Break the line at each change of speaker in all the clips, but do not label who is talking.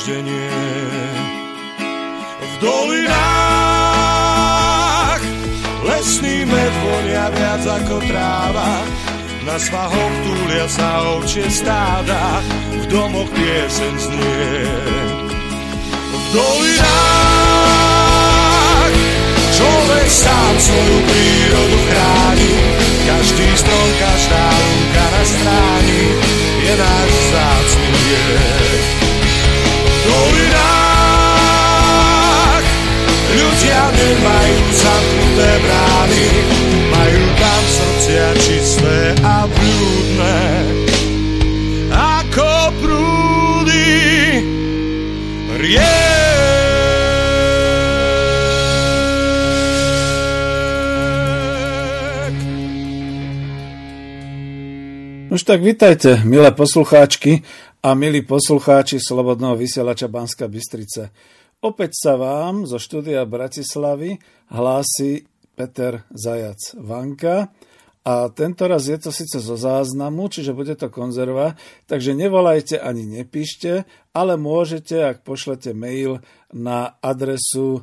Brieždenie. V dolinách lesný med vonia viac ako tráva. Na svahoch túlia sa ovčie stáda, v domoch pieseň znie. V dolinách človek sám svoju prírodu chráni, každý strom, každá lúka na stráni je náš zácný liek. V dolinách. Ľudia nemajú zamknuté brány, majú tam srdcia čisté a blúdne, ako prúdy riek.
Tak vitajte, milé poslucháčky a milí poslucháči Slobodného vysielača Banska Bystrice. Opäť sa vám zo štúdia Bratislavy hlási Peter Zajac Vanka a tento raz je to síce zo záznamu, čiže bude to konzerva, takže nevolajte ani nepíšte, ale môžete, ak pošlete mail na adresu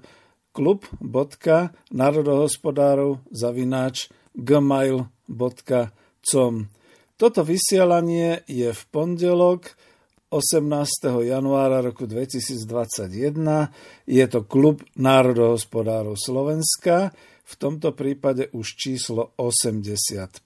klub.národohospodárov zavináč gmail.com Toto vysielanie je v pondelok 18. januára roku 2021. Je to klub národohospodárov Slovenska, v tomto prípade už číslo 85.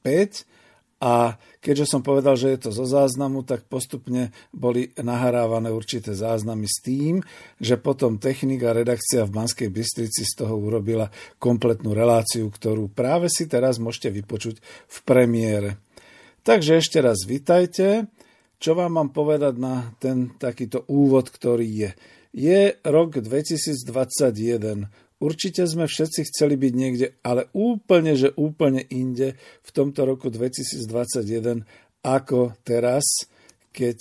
A keďže som povedal, že je to zo záznamu, tak postupne boli nahrávané určité záznamy s tým, že potom technika redakcia v Banskej Bystrici z toho urobila kompletnú reláciu, ktorú práve si teraz môžete vypočuť v premiére. Takže ešte raz vitajte. Čo vám mám povedať na ten takýto úvod, ktorý je? Je rok 2021. Určite sme všetci chceli byť niekde, ale úplne, že úplne inde v tomto roku 2021 ako teraz, keď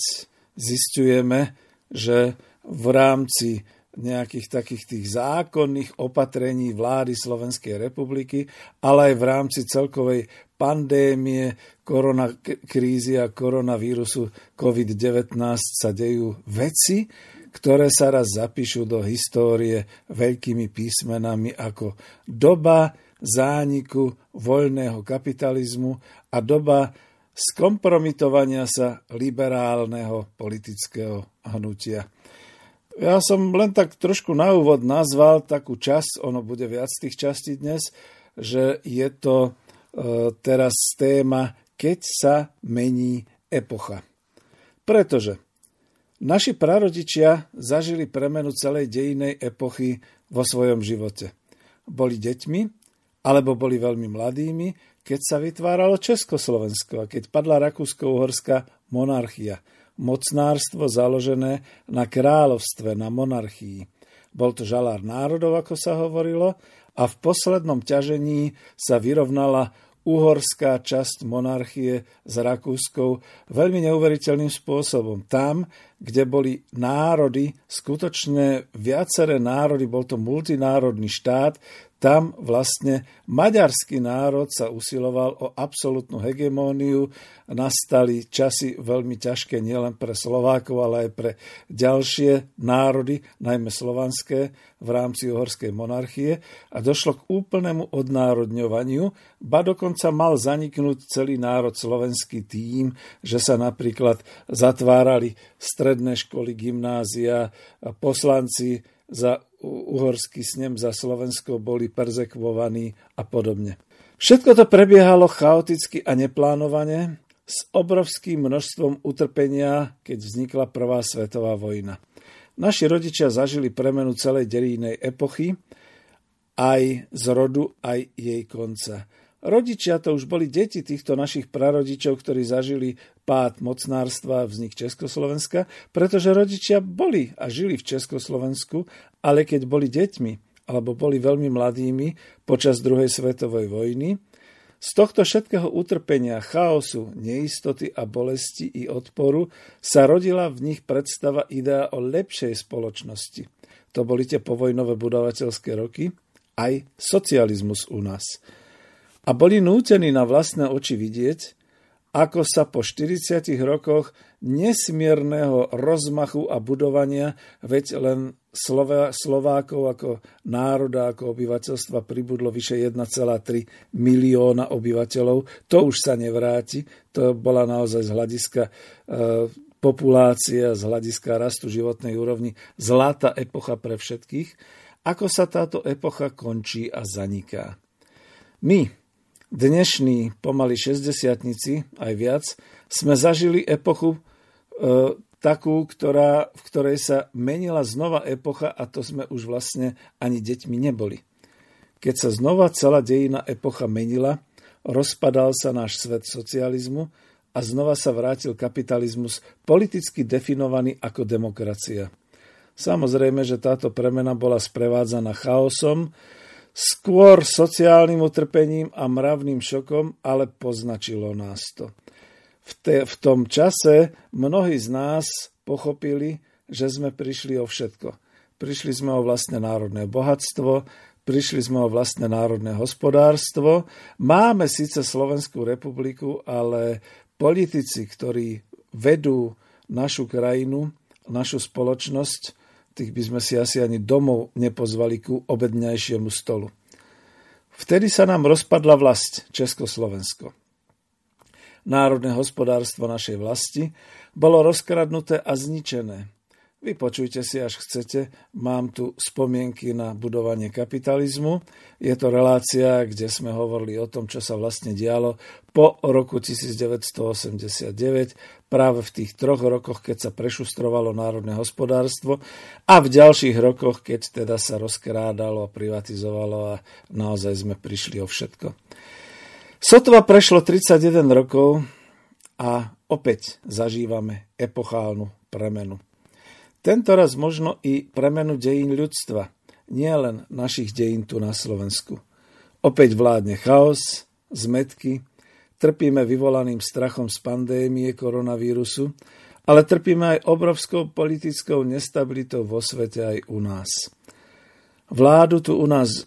zistujeme, že v rámci nejakých takých tých zákonných opatrení vlády Slovenskej republiky, ale aj v rámci celkovej pandémie, koronakrízy a koronavírusu COVID-19 sa dejú veci, ktoré sa raz zapíšu do histórie veľkými písmenami ako doba zániku voľného kapitalizmu a doba skompromitovania sa liberálneho politického hnutia. Ja som len tak trošku na úvod nazval takú časť, ono bude viac tých častí dnes, že je to e, teraz téma, keď sa mení epocha. Pretože naši prarodičia zažili premenu celej dejinej epochy vo svojom živote. Boli deťmi, alebo boli veľmi mladými, keď sa vytváralo Československo a keď padla Rakúsko-Uhorská monarchia. Mocnárstvo založené na kráľovstve, na monarchii. Bol to žalár národov, ako sa hovorilo, a v poslednom ťažení sa vyrovnala uhorská časť monarchie s Rakúskou veľmi neuveriteľným spôsobom. Tam, kde boli národy, skutočne viaceré národy, bol to multinárodný štát, tam vlastne maďarský národ sa usiloval o absolútnu hegemóniu. Nastali časy veľmi ťažké nielen pre Slovákov, ale aj pre ďalšie národy, najmä slovanské, v rámci uhorskej monarchie a došlo k úplnému odnárodňovaniu, ba dokonca mal zaniknúť celý národ slovenský tým, že sa napríklad zatvárali stredné školy, gymnázia, poslanci za uhorský snem za Slovensko boli perzekvovaní a podobne. Všetko to prebiehalo chaoticky a neplánovane s obrovským množstvom utrpenia, keď vznikla Prvá svetová vojna. Naši rodičia zažili premenu celej derinej epochy, aj z rodu, aj jej konca. Rodičia to už boli deti týchto našich prarodičov, ktorí zažili pád mocnárstva vznik Československa, pretože rodičia boli a žili v Československu, ale keď boli deťmi alebo boli veľmi mladými počas druhej svetovej vojny, z tohto všetkého utrpenia, chaosu, neistoty a bolesti i odporu sa rodila v nich predstava idea o lepšej spoločnosti. To boli tie povojnové budovateľské roky, aj socializmus u nás – a boli nútení na vlastné oči vidieť, ako sa po 40 rokoch nesmierneho rozmachu a budovania, veď len Slovákov ako národa, ako obyvateľstva pribudlo vyše 1,3 milióna obyvateľov. To už sa nevráti. To bola naozaj z hľadiska e, populácie, z hľadiska rastu životnej úrovni zlatá epocha pre všetkých. Ako sa táto epocha končí a zaniká? My, dnešní pomaly 60 aj viac, sme zažili epochu e, takú, ktorá, v ktorej sa menila znova epocha a to sme už vlastne ani deťmi neboli. Keď sa znova celá dejina epocha menila, rozpadal sa náš svet socializmu a znova sa vrátil kapitalizmus politicky definovaný ako demokracia. Samozrejme, že táto premena bola sprevádzaná chaosom, skôr sociálnym utrpením a mravným šokom, ale poznačilo nás to. V, te, v tom čase mnohí z nás pochopili, že sme prišli o všetko. Prišli sme o vlastné národné bohatstvo, prišli sme o vlastné národné hospodárstvo. Máme síce Slovenskú republiku, ale politici, ktorí vedú našu krajinu, našu spoločnosť, tých by sme si asi ani domov nepozvali ku obedňajšiemu stolu. Vtedy sa nám rozpadla vlast Československo. Národné hospodárstvo našej vlasti bolo rozkradnuté a zničené. Vypočujte si, až chcete. Mám tu spomienky na budovanie kapitalizmu. Je to relácia, kde sme hovorili o tom, čo sa vlastne dialo po roku 1989, práve v tých troch rokoch, keď sa prešustrovalo národné hospodárstvo a v ďalších rokoch, keď teda sa rozkrádalo a privatizovalo a naozaj sme prišli o všetko. Sotva prešlo 31 rokov a opäť zažívame epochálnu premenu. Tento raz možno i premenu dejín ľudstva, nielen našich dejín tu na Slovensku. Opäť vládne chaos, zmetky, trpíme vyvolaným strachom z pandémie koronavírusu, ale trpíme aj obrovskou politickou nestabilitou vo svete aj u nás. Vládu tu u nás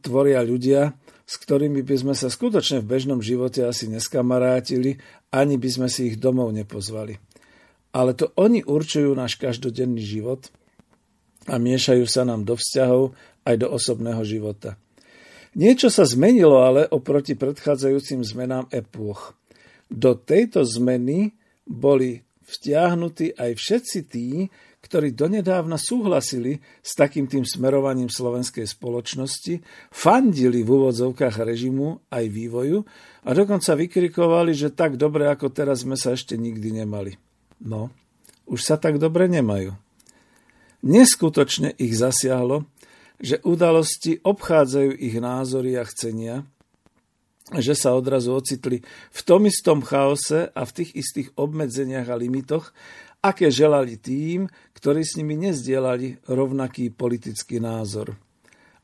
tvoria ľudia, s ktorými by sme sa skutočne v bežnom živote asi neskamarátili, ani by sme si ich domov nepozvali ale to oni určujú náš každodenný život a miešajú sa nám do vzťahov aj do osobného života. Niečo sa zmenilo ale oproti predchádzajúcim zmenám epôch. Do tejto zmeny boli vtiahnutí aj všetci tí, ktorí donedávna súhlasili s takým tým smerovaním slovenskej spoločnosti, fandili v úvodzovkách režimu aj vývoju a dokonca vykrikovali, že tak dobre ako teraz sme sa ešte nikdy nemali. No, už sa tak dobre nemajú. Neskutočne ich zasiahlo, že udalosti obchádzajú ich názory a chcenia že sa odrazu ocitli v tom istom chaose a v tých istých obmedzeniach a limitoch, aké želali tým, ktorí s nimi nezdielali rovnaký politický názor.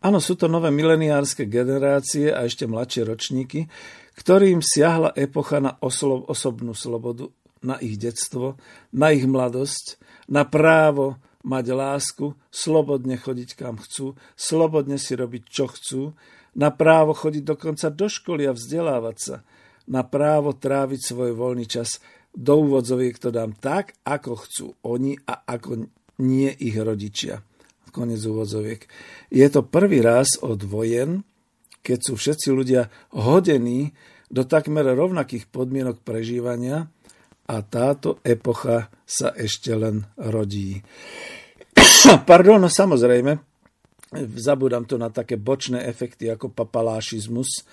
Áno, sú to nové mileniárske generácie a ešte mladšie ročníky, ktorým siahla epocha na oslo- osobnú slobodu, na ich detstvo, na ich mladosť, na právo mať lásku, slobodne chodiť kam chcú, slobodne si robiť čo chcú, na právo chodiť dokonca do školy a vzdelávať sa, na právo tráviť svoj voľný čas do úvodzoviek to dám tak, ako chcú oni a ako nie ich rodičia. Konec úvodzoviek. Je to prvý raz od vojen, keď sú všetci ľudia hodení do takmer rovnakých podmienok prežívania a táto epocha sa ešte len rodí. Pardon, no samozrejme, zabudám to na také bočné efekty ako papalášizmus,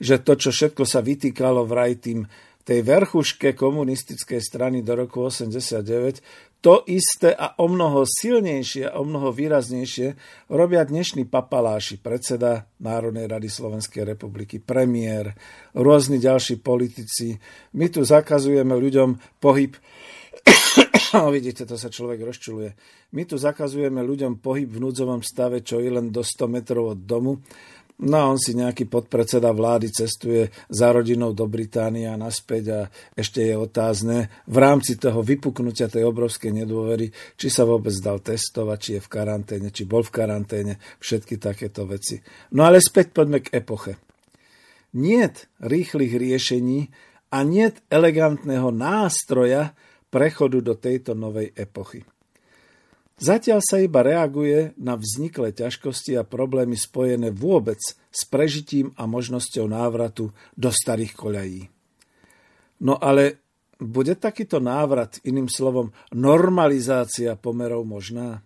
že to, čo všetko sa vytýkalo vraj tým tej verchuške komunistickej strany do roku 89, to isté a o mnoho silnejšie a o mnoho výraznejšie robia dnešní papaláši, predseda Národnej rady Slovenskej republiky, premiér, rôzni ďalší politici. My tu zakazujeme ľuďom pohyb vidíte, to sa človek rozčuluje. My tu zakazujeme ľuďom pohyb v núdzovom stave, čo je len do 100 metrov od domu. No on si nejaký podpredseda vlády cestuje za rodinou do Británie a naspäť a ešte je otázne v rámci toho vypuknutia tej obrovskej nedôvery, či sa vôbec dal testovať, či je v karanténe, či bol v karanténe, všetky takéto veci. No ale späť poďme k epoche. Niet rýchlych riešení a niet elegantného nástroja, prechodu do tejto novej epochy. Zatiaľ sa iba reaguje na vzniklé ťažkosti a problémy spojené vôbec s prežitím a možnosťou návratu do starých koľají. No ale bude takýto návrat, iným slovom normalizácia pomerov možná?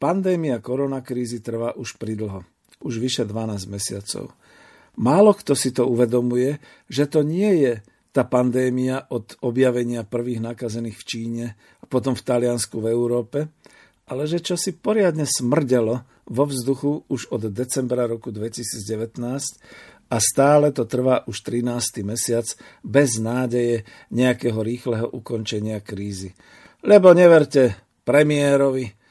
Pandémia koronakrízy trvá už pridlho, už vyše 12 mesiacov. Málo kto si to uvedomuje, že to nie je tá pandémia od objavenia prvých nakazených v Číne a potom v Taliansku v Európe, ale že čo si poriadne smrdelo vo vzduchu už od decembra roku 2019 a stále to trvá už 13. mesiac bez nádeje nejakého rýchleho ukončenia krízy. Lebo neverte premiérovi,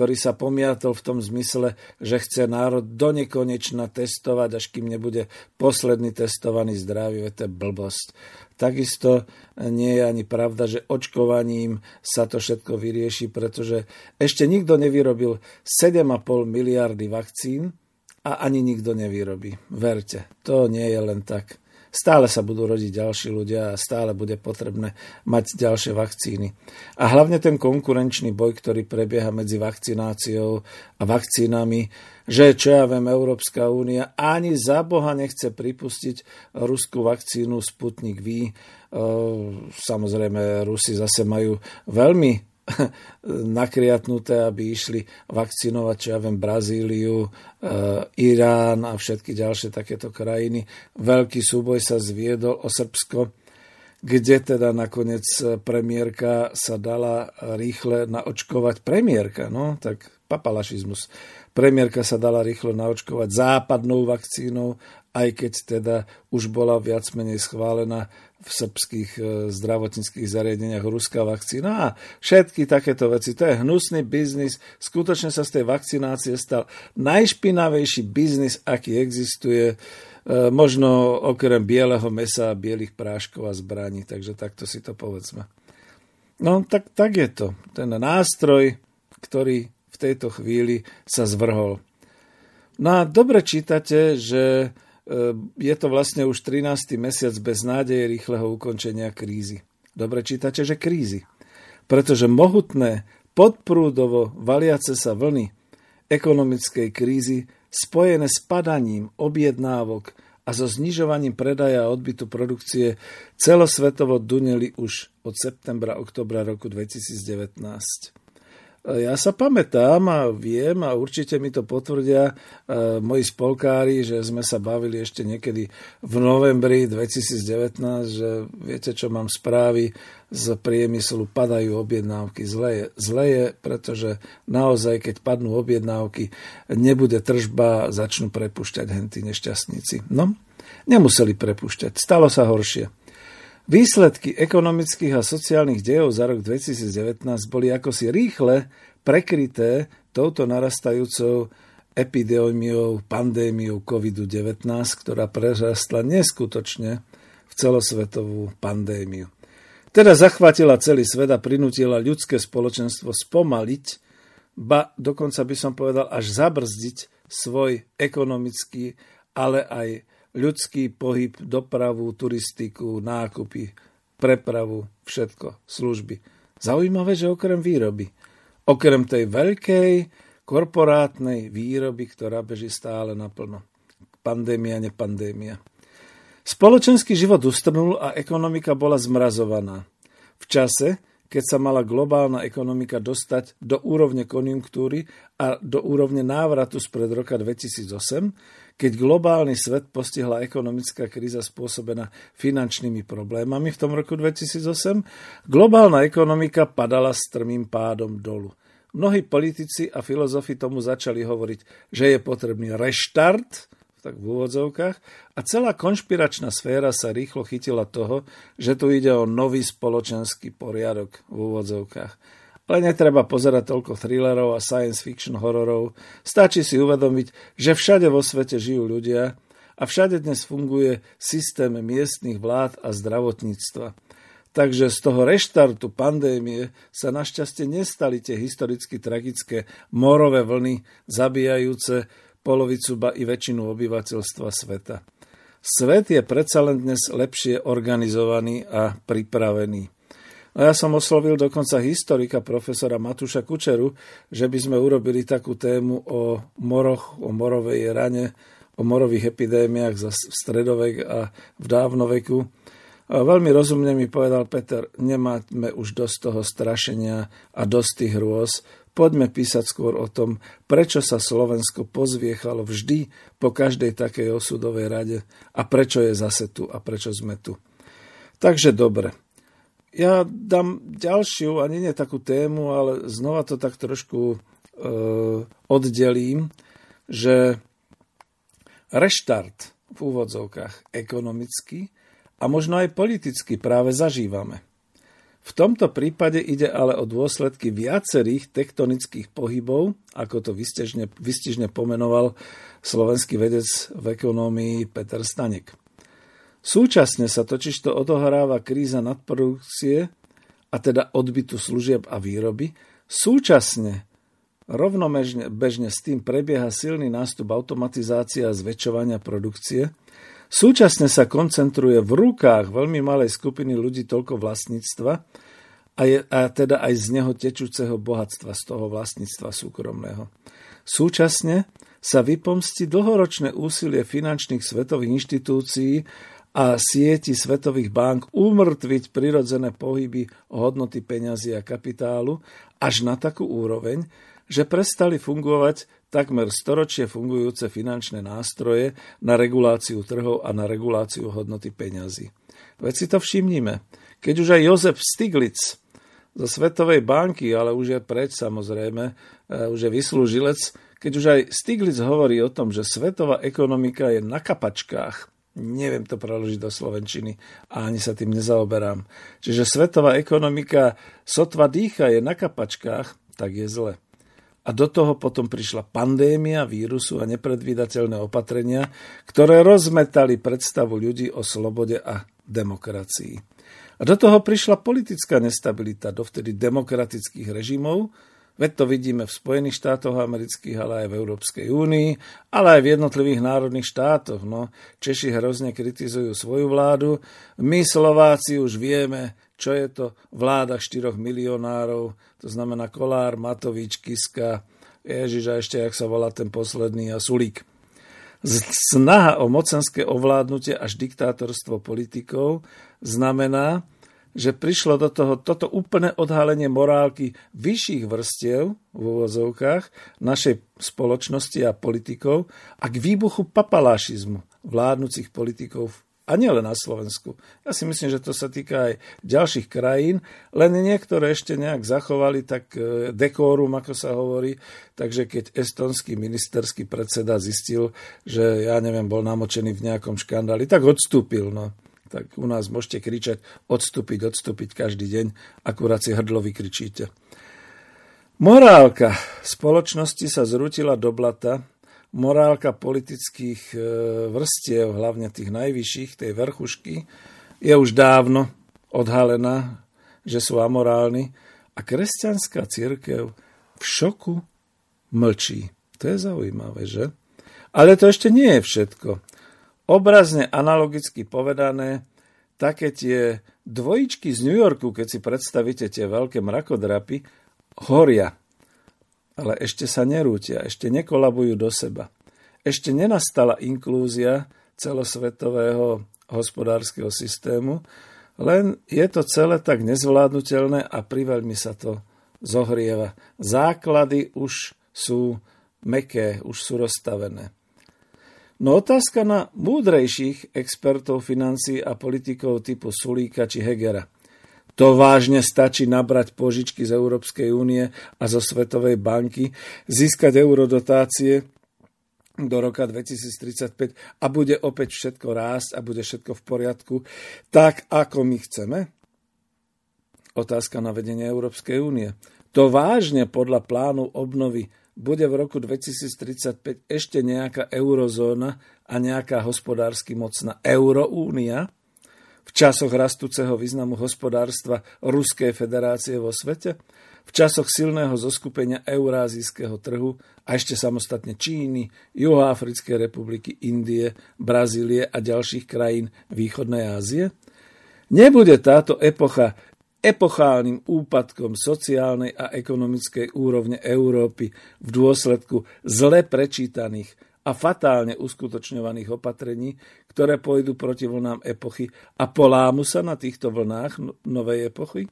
ktorý sa pomiatol v tom zmysle, že chce národ do nekonečna testovať, až kým nebude posledný testovaný zdravý, to je blbosť. Takisto nie je ani pravda, že očkovaním sa to všetko vyrieši, pretože ešte nikto nevyrobil 7,5 miliardy vakcín a ani nikto nevyrobí. Verte, to nie je len tak. Stále sa budú rodiť ďalší ľudia a stále bude potrebné mať ďalšie vakcíny. A hlavne ten konkurenčný boj, ktorý prebieha medzi vakcináciou a vakcínami, že čo ja viem, Európska únia ani za Boha nechce pripustiť ruskú vakcínu Sputnik V. Samozrejme, Rusi zase majú veľmi nakriatnuté, aby išli vakcinovať, čo ja viem, Brazíliu, e, Irán a všetky ďalšie takéto krajiny. Veľký súboj sa zviedol o Srbsko, kde teda nakoniec premiérka sa dala rýchle naočkovať. Premiérka, no, tak papalašizmus. Premiérka sa dala rýchlo naočkovať západnou vakcínou, aj keď teda už bola viac menej schválená v srbských e, zdravotníckých zariadeniach ruská vakcína a všetky takéto veci. To je hnusný biznis. Skutočne sa z tej vakcinácie stal najšpinavejší biznis, aký existuje. E, možno okrem bieleho mesa, bielých práškov a zbraní. Takže takto si to povedzme. No tak, tak je to. Ten nástroj, ktorý v tejto chvíli sa zvrhol. No a dobre čítate, že je to vlastne už 13. mesiac bez nádeje rýchleho ukončenia krízy. Dobre čítate, že krízy. Pretože mohutné, podprúdovo valiace sa vlny ekonomickej krízy spojené s padaním objednávok a so znižovaním predaja a odbytu produkcie celosvetovo duneli už od septembra, oktobra roku 2019. Ja sa pamätám a viem a určite mi to potvrdia e, moji spolkári, že sme sa bavili ešte niekedy v novembri 2019, že viete, čo mám správy z priemyslu, padajú objednávky. Zle je, zle je, pretože naozaj, keď padnú objednávky, nebude tržba, začnú prepušťať henty nešťastníci. No, Nemuseli prepušťať, stalo sa horšie. Výsledky ekonomických a sociálnych dejov za rok 2019 boli ako si rýchle prekryté touto narastajúcou epidémiou, pandémiou COVID-19, ktorá prerastla neskutočne v celosvetovú pandémiu. Teda zachvátila celý svet a prinútila ľudské spoločenstvo spomaliť, ba dokonca by som povedal až zabrzdiť svoj ekonomický, ale aj ľudský pohyb, dopravu, turistiku, nákupy, prepravu, všetko, služby. Zaujímavé, že okrem výroby, okrem tej veľkej korporátnej výroby, ktorá beží stále naplno. Pandémia, nepandémia. Spoločenský život ustrnul a ekonomika bola zmrazovaná. V čase, keď sa mala globálna ekonomika dostať do úrovne konjunktúry a do úrovne návratu spred roka 2008, keď globálny svet postihla ekonomická kríza spôsobená finančnými problémami v tom roku 2008, globálna ekonomika padala strmým pádom dolu. Mnohí politici a filozofi tomu začali hovoriť, že je potrebný reštart, tak v úvodzovkách. A celá konšpiračná sféra sa rýchlo chytila toho, že tu ide o nový spoločenský poriadok v úvodzovkách. Ale netreba pozerať toľko thrillerov a science fiction hororov. Stačí si uvedomiť, že všade vo svete žijú ľudia a všade dnes funguje systém miestnych vlád a zdravotníctva. Takže z toho reštartu pandémie sa našťastie nestali tie historicky tragické morové vlny zabíjajúce polovicu ba i väčšinu obyvateľstva sveta. Svet je predsa len dnes lepšie organizovaný a pripravený. A ja som oslovil dokonca historika profesora Matúša Kučeru, že by sme urobili takú tému o moroch, o morovej rane, o morových epidémiách za stredovek a v dávnoveku. A veľmi rozumne mi povedal Peter, nemáme už dosť toho strašenia a dosť tých hrôz, Poďme písať skôr o tom, prečo sa Slovensko pozviechalo vždy po každej takej osudovej rade a prečo je zase tu a prečo sme tu. Takže dobre. Ja dám ďalšiu, ani nie takú tému, ale znova to tak trošku e, oddelím, že reštart v úvodzovkách ekonomicky a možno aj politicky práve zažívame. V tomto prípade ide ale o dôsledky viacerých tektonických pohybov, ako to vystižne, vystižne pomenoval slovenský vedec v ekonómii Peter Stanek. Súčasne sa totižto odohráva kríza nadprodukcie, a teda odbytu služieb a výroby. Súčasne rovnomežne bežne s tým prebieha silný nástup automatizácia a zväčšovania produkcie – Súčasne sa koncentruje v rukách veľmi malej skupiny ľudí toľko vlastníctva a, je, a teda aj z neho tečúceho bohatstva, z toho vlastníctva súkromného. Súčasne sa vypomstí dlhoročné úsilie finančných svetových inštitúcií a sieti svetových bank umrtviť prirodzené pohyby hodnoty peňazí a kapitálu až na takú úroveň, že prestali fungovať takmer storočie fungujúce finančné nástroje na reguláciu trhov a na reguláciu hodnoty peňazí. Veď si to všimnime. Keď už aj Jozef Stiglitz zo Svetovej banky, ale už je preč samozrejme, e, už je vyslúžilec, keď už aj Stiglitz hovorí o tom, že svetová ekonomika je na kapačkách, neviem to preložiť do Slovenčiny a ani sa tým nezaoberám. Čiže svetová ekonomika sotva dýcha, je na kapačkách, tak je zle. A do toho potom prišla pandémia vírusu a nepredvídateľné opatrenia, ktoré rozmetali predstavu ľudí o slobode a demokracii. A do toho prišla politická nestabilita dovtedy demokratických režimov, Veď to vidíme v Spojených štátoch amerických, ale aj v Európskej únii, ale aj v jednotlivých národných štátoch. No, Češi hrozne kritizujú svoju vládu. My Slováci už vieme, čo je to vláda 4 milionárov, to znamená Kolár, Matovič, Kiska, Ježiš a ešte, jak sa volá ten posledný, a Sulík. Snaha o mocenské ovládnutie až diktátorstvo politikov znamená, že prišlo do toho toto úplné odhalenie morálky vyšších vrstiev v úvozovkách našej spoločnosti a politikov a k výbuchu papalášizmu vládnúcich politikov A nielen na Slovensku. Ja si myslím, že to sa týka aj ďalších krajín, len niektoré ešte nejak zachovali tak e, dekórum, ako sa hovorí. Takže keď estonský ministerský predseda zistil, že ja neviem, bol namočený v nejakom škandáli, tak odstúpil. No tak u nás môžete kričať odstúpiť, odstúpiť každý deň, akurát si hrdlo vykričíte. Morálka spoločnosti sa zrútila do blata, morálka politických e, vrstiev, hlavne tých najvyšších, tej vrchušky, je už dávno odhalená, že sú amorálni a kresťanská církev v šoku mlčí. To je zaujímavé, že? Ale to ešte nie je všetko. Obrazne analogicky povedané, také tie dvojičky z New Yorku, keď si predstavíte tie veľké mrakodrapy, horia. Ale ešte sa nerútia, ešte nekolabujú do seba. Ešte nenastala inklúzia celosvetového hospodárskeho systému, len je to celé tak nezvládnutelné a priveľmi sa to zohrieva. Základy už sú meké, už sú rozstavené. No otázka na múdrejších expertov financií a politikov typu Sulíka či Hegera. To vážne stačí nabrať požičky z Európskej únie a zo Svetovej banky, získať eurodotácie do roka 2035 a bude opäť všetko rásť a bude všetko v poriadku, tak ako my chceme? Otázka na vedenie Európskej únie. To vážne podľa plánu obnovy bude v roku 2035 ešte nejaká eurozóna a nejaká hospodársky mocná euroúnia v časoch rastúceho významu hospodárstva Ruskej federácie vo svete, v časoch silného zoskupenia eurázijského trhu a ešte samostatne Číny, Juhoafrickej republiky, Indie, Brazílie a ďalších krajín východnej Ázie? Nebude táto epocha epochálnym úpadkom sociálnej a ekonomickej úrovne Európy v dôsledku zle prečítaných a fatálne uskutočňovaných opatrení, ktoré pôjdu proti vlnám epochy a polámu sa na týchto vlnách no- novej epochy?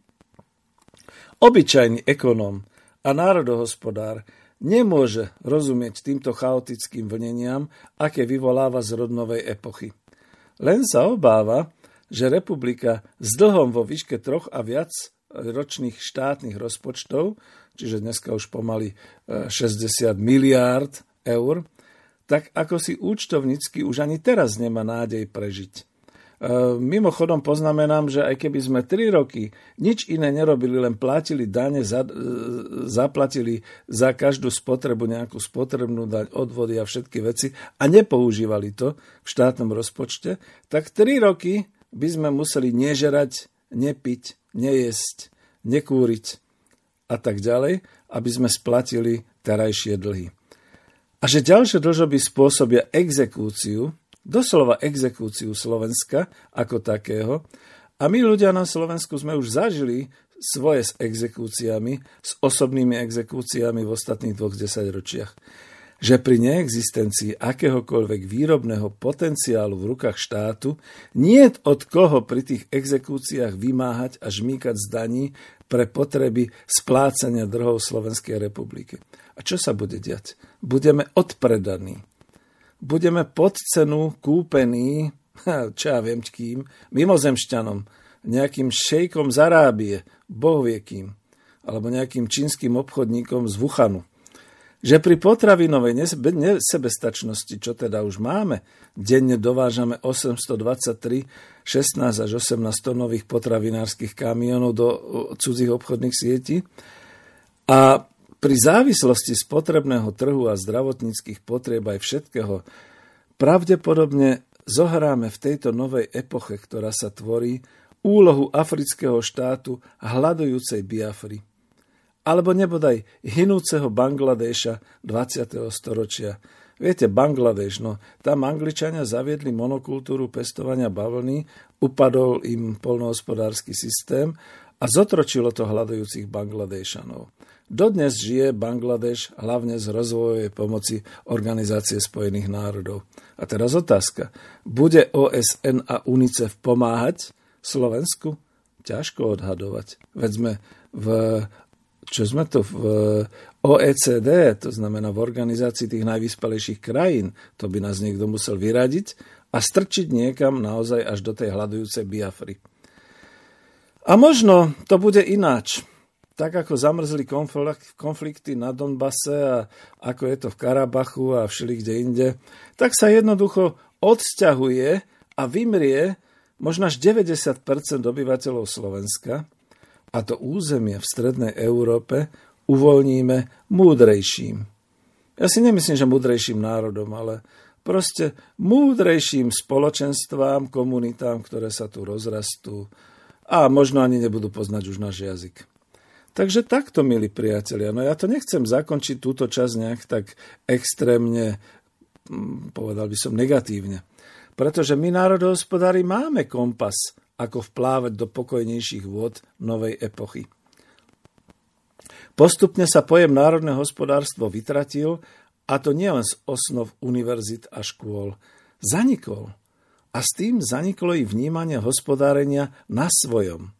Obyčajný ekonóm a národohospodár nemôže rozumieť týmto chaotickým vlneniam, aké vyvoláva z rodnovej epochy. Len sa obáva, že republika s dlhom vo výške troch a viac ročných štátnych rozpočtov, čiže dneska už pomaly 60 e, miliárd eur, tak ako si účtovnícky už ani teraz nemá nádej prežiť. E, mimochodom poznamenám, že aj keby sme 3 roky nič iné nerobili, len platili dane, za, e, zaplatili za každú spotrebu nejakú spotrebnú daň, odvody a všetky veci a nepoužívali to v štátnom rozpočte, tak 3 roky by sme museli nežerať, nepiť, nejesť, nekúriť a tak ďalej, aby sme splatili terajšie dlhy. A že ďalšie dlžoby spôsobia exekúciu, doslova exekúciu Slovenska ako takého, a my ľudia na Slovensku sme už zažili svoje s exekúciami, s osobnými exekúciami v ostatných dvoch desaťročiach že pri neexistencii akéhokoľvek výrobného potenciálu v rukách štátu nie od koho pri tých exekúciách vymáhať a žmýkať z daní pre potreby splácania drhov Slovenskej republiky. A čo sa bude diať? Budeme odpredaní. Budeme pod cenu kúpení, čo ja viem kým, mimozemšťanom, nejakým šejkom z Arábie, boh vie kým, alebo nejakým čínskym obchodníkom z Wuhanu že pri potravinovej nesebestačnosti, čo teda už máme, denne dovážame 823 16 až 18 tonových potravinárskych kamionov do cudzích obchodných sietí. A pri závislosti spotrebného trhu a zdravotníckých potrieb aj všetkého pravdepodobne zohráme v tejto novej epoche, ktorá sa tvorí, úlohu afrického štátu hľadujúcej Biafry alebo nebodaj hinúceho Bangladeša 20. storočia. Viete, Bangladeš, no tam Angličania zaviedli monokultúru pestovania bavlny, upadol im polnohospodársky systém a zotročilo to hľadujúcich Bangladešanov. Dodnes žije Bangladeš hlavne z rozvojovej pomoci Organizácie spojených národov. A teraz otázka. Bude OSN a UNICEF pomáhať Slovensku? Ťažko odhadovať. Veď sme v čo sme to v OECD, to znamená v organizácii tých najvyspelejších krajín, to by nás niekto musel vyradiť a strčiť niekam naozaj až do tej hľadujúcej Biafry. A možno to bude ináč. Tak ako zamrzli konflikty na Donbase a ako je to v Karabachu a všeli kde inde, tak sa jednoducho odsťahuje a vymrie možno až 90% obyvateľov Slovenska a to územie v strednej Európe uvoľníme múdrejším. Ja si nemyslím, že múdrejším národom, ale proste múdrejším spoločenstvám, komunitám, ktoré sa tu rozrastú a možno ani nebudú poznať už náš jazyk. Takže takto, milí priatelia, no ja to nechcem zakončiť túto časť nejak tak extrémne, mm, povedal by som negatívne. Pretože my národohospodári máme kompas, ako vplávať do pokojnejších vôd novej epochy. Postupne sa pojem národné hospodárstvo vytratil a to nielen z osnov univerzit a škôl. Zanikol. A s tým zaniklo i vnímanie hospodárenia na svojom.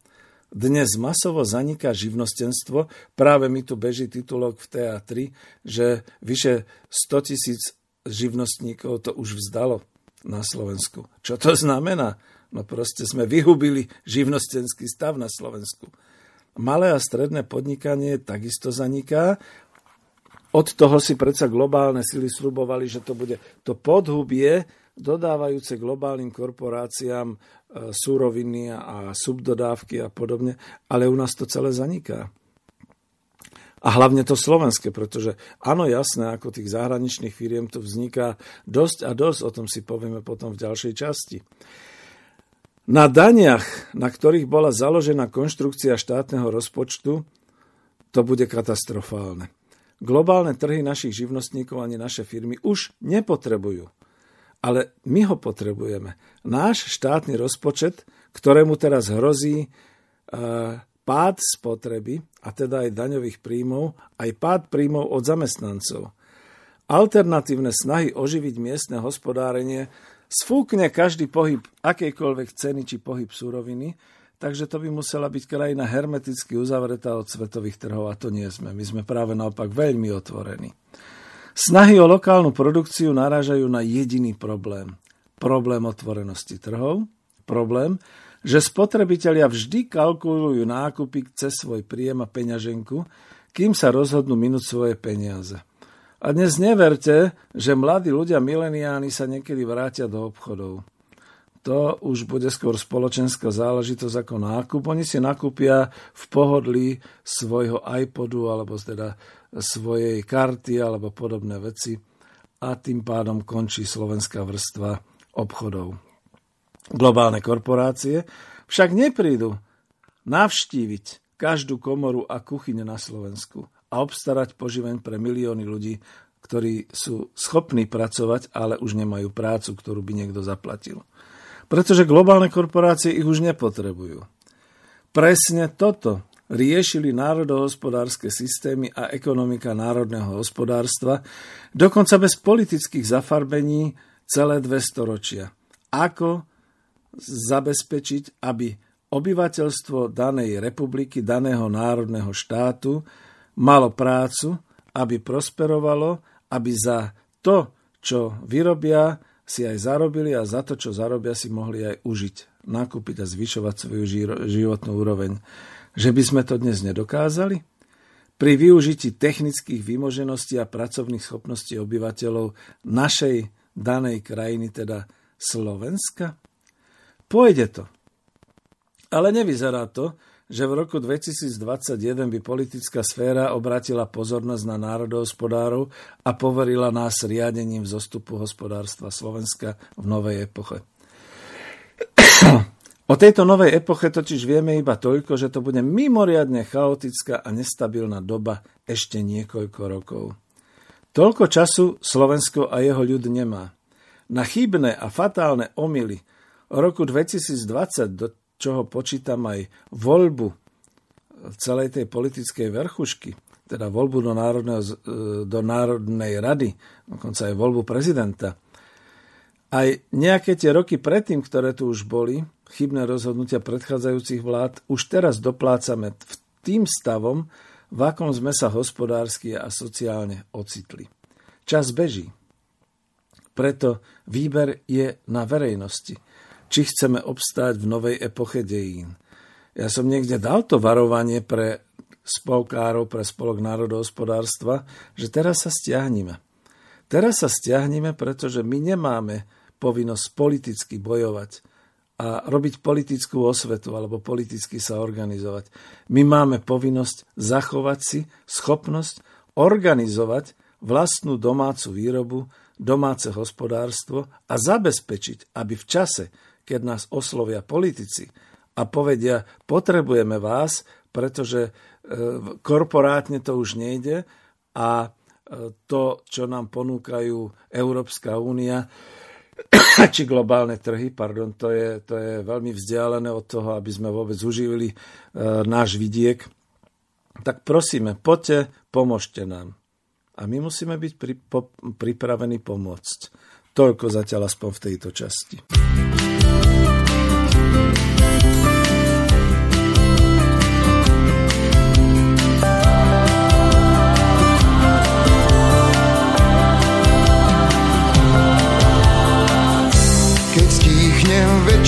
Dnes masovo zaniká živnostenstvo, práve mi tu beží titulok v teatri, že vyše 100 tisíc živnostníkov to už vzdalo na Slovensku. Čo to znamená? No proste sme vyhubili živnostenský stav na Slovensku. Malé a stredné podnikanie takisto zaniká, od toho si predsa globálne sily slubovali, že to bude to podhubie dodávajúce globálnym korporáciám e, súroviny a subdodávky a podobne, ale u nás to celé zaniká. A hlavne to slovenské, pretože áno, jasné, ako tých zahraničných firiem tu vzniká dosť a dosť, o tom si povieme potom v ďalšej časti. Na daniach, na ktorých bola založená konštrukcia štátneho rozpočtu, to bude katastrofálne. Globálne trhy našich živnostníkov ani naše firmy už nepotrebujú. Ale my ho potrebujeme. Náš štátny rozpočet, ktorému teraz hrozí e, pád spotreby, a teda aj daňových príjmov, aj pád príjmov od zamestnancov. Alternatívne snahy oživiť miestne hospodárenie sfúkne každý pohyb akejkoľvek ceny či pohyb súroviny, Takže to by musela byť krajina hermeticky uzavretá od svetových trhov a to nie sme. My sme práve naopak veľmi otvorení. Snahy o lokálnu produkciu narážajú na jediný problém. Problém otvorenosti trhov. Problém, že spotrebitelia vždy kalkulujú nákupy cez svoj príjem a peňaženku, kým sa rozhodnú minúť svoje peniaze. A dnes neverte, že mladí ľudia mileniáni sa niekedy vrátia do obchodov to už bude skôr spoločenská záležitosť ako nákup. Oni si nakúpia v pohodlí svojho iPodu alebo teda svojej karty alebo podobné veci a tým pádom končí slovenská vrstva obchodov. Globálne korporácie však neprídu navštíviť každú komoru a kuchyne na Slovensku a obstarať poživeň pre milióny ľudí, ktorí sú schopní pracovať, ale už nemajú prácu, ktorú by niekto zaplatil pretože globálne korporácie ich už nepotrebujú. Presne toto riešili národohospodárske systémy a ekonomika národného hospodárstva, dokonca bez politických zafarbení celé dve storočia. Ako zabezpečiť, aby obyvateľstvo danej republiky, daného národného štátu malo prácu, aby prosperovalo, aby za to, čo vyrobia, si aj zarobili a za to, čo zarobia, si mohli aj užiť, nakúpiť a zvyšovať svoju životnú úroveň. Že by sme to dnes nedokázali? Pri využití technických vymožeností a pracovných schopností obyvateľov našej danej krajiny, teda Slovenska? Pôjde to. Ale nevyzerá to, že v roku 2021 by politická sféra obratila pozornosť na národohospodárov a poverila nás riadením vzostupu hospodárstva Slovenska v novej epoche. O tejto novej epoche totiž vieme iba toľko, že to bude mimoriadne chaotická a nestabilná doba ešte niekoľko rokov. Toľko času Slovensko a jeho ľud nemá. Na chybné a fatálne omily roku 2020 do čoho počítam aj voľbu celej tej politickej vrchušky, teda voľbu do, národného, e, do Národnej rady, dokonca aj voľbu prezidenta. Aj nejaké tie roky predtým, ktoré tu už boli, chybné rozhodnutia predchádzajúcich vlád, už teraz doplácame v tým stavom, v akom sme sa hospodársky a sociálne ocitli. Čas beží. Preto výber je na verejnosti. Či chceme obstáť v novej epoche dejín. Ja som niekde dal to varovanie pre spolkárov, pre spolok národohospodárstva, že teraz sa stiahnime. Teraz sa stiahneme, pretože my nemáme povinnosť politicky bojovať a robiť politickú osvetu alebo politicky sa organizovať. My máme povinnosť zachovať si schopnosť organizovať vlastnú domácu výrobu, domáce hospodárstvo a zabezpečiť, aby v čase, keď nás oslovia politici a povedia, potrebujeme vás, pretože e, korporátne to už nejde a e, to, čo nám ponúkajú Európska únia, či globálne trhy, pardon, to je, to je veľmi vzdialené od toho, aby sme vôbec uživili e, náš vidiek. Tak prosíme, poďte, pomôžte nám a my musíme byť pri, po, pripravení pomôcť. Toľko zatiaľ aspoň v tejto časti.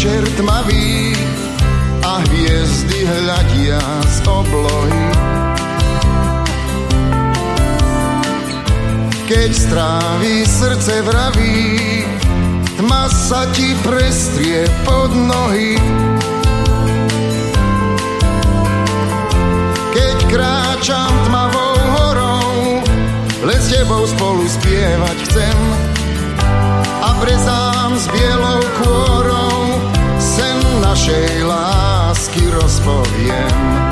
Večer tmavý a hviezdy hľadia z oblohy, keď strávi srdce vraví, tma sa ti prestrie pod nohy. Keď kráčam tmavou horou, len s tebou spolu spievať chcem a prezám s bielou kôrou sen našej lásky rozpoviem.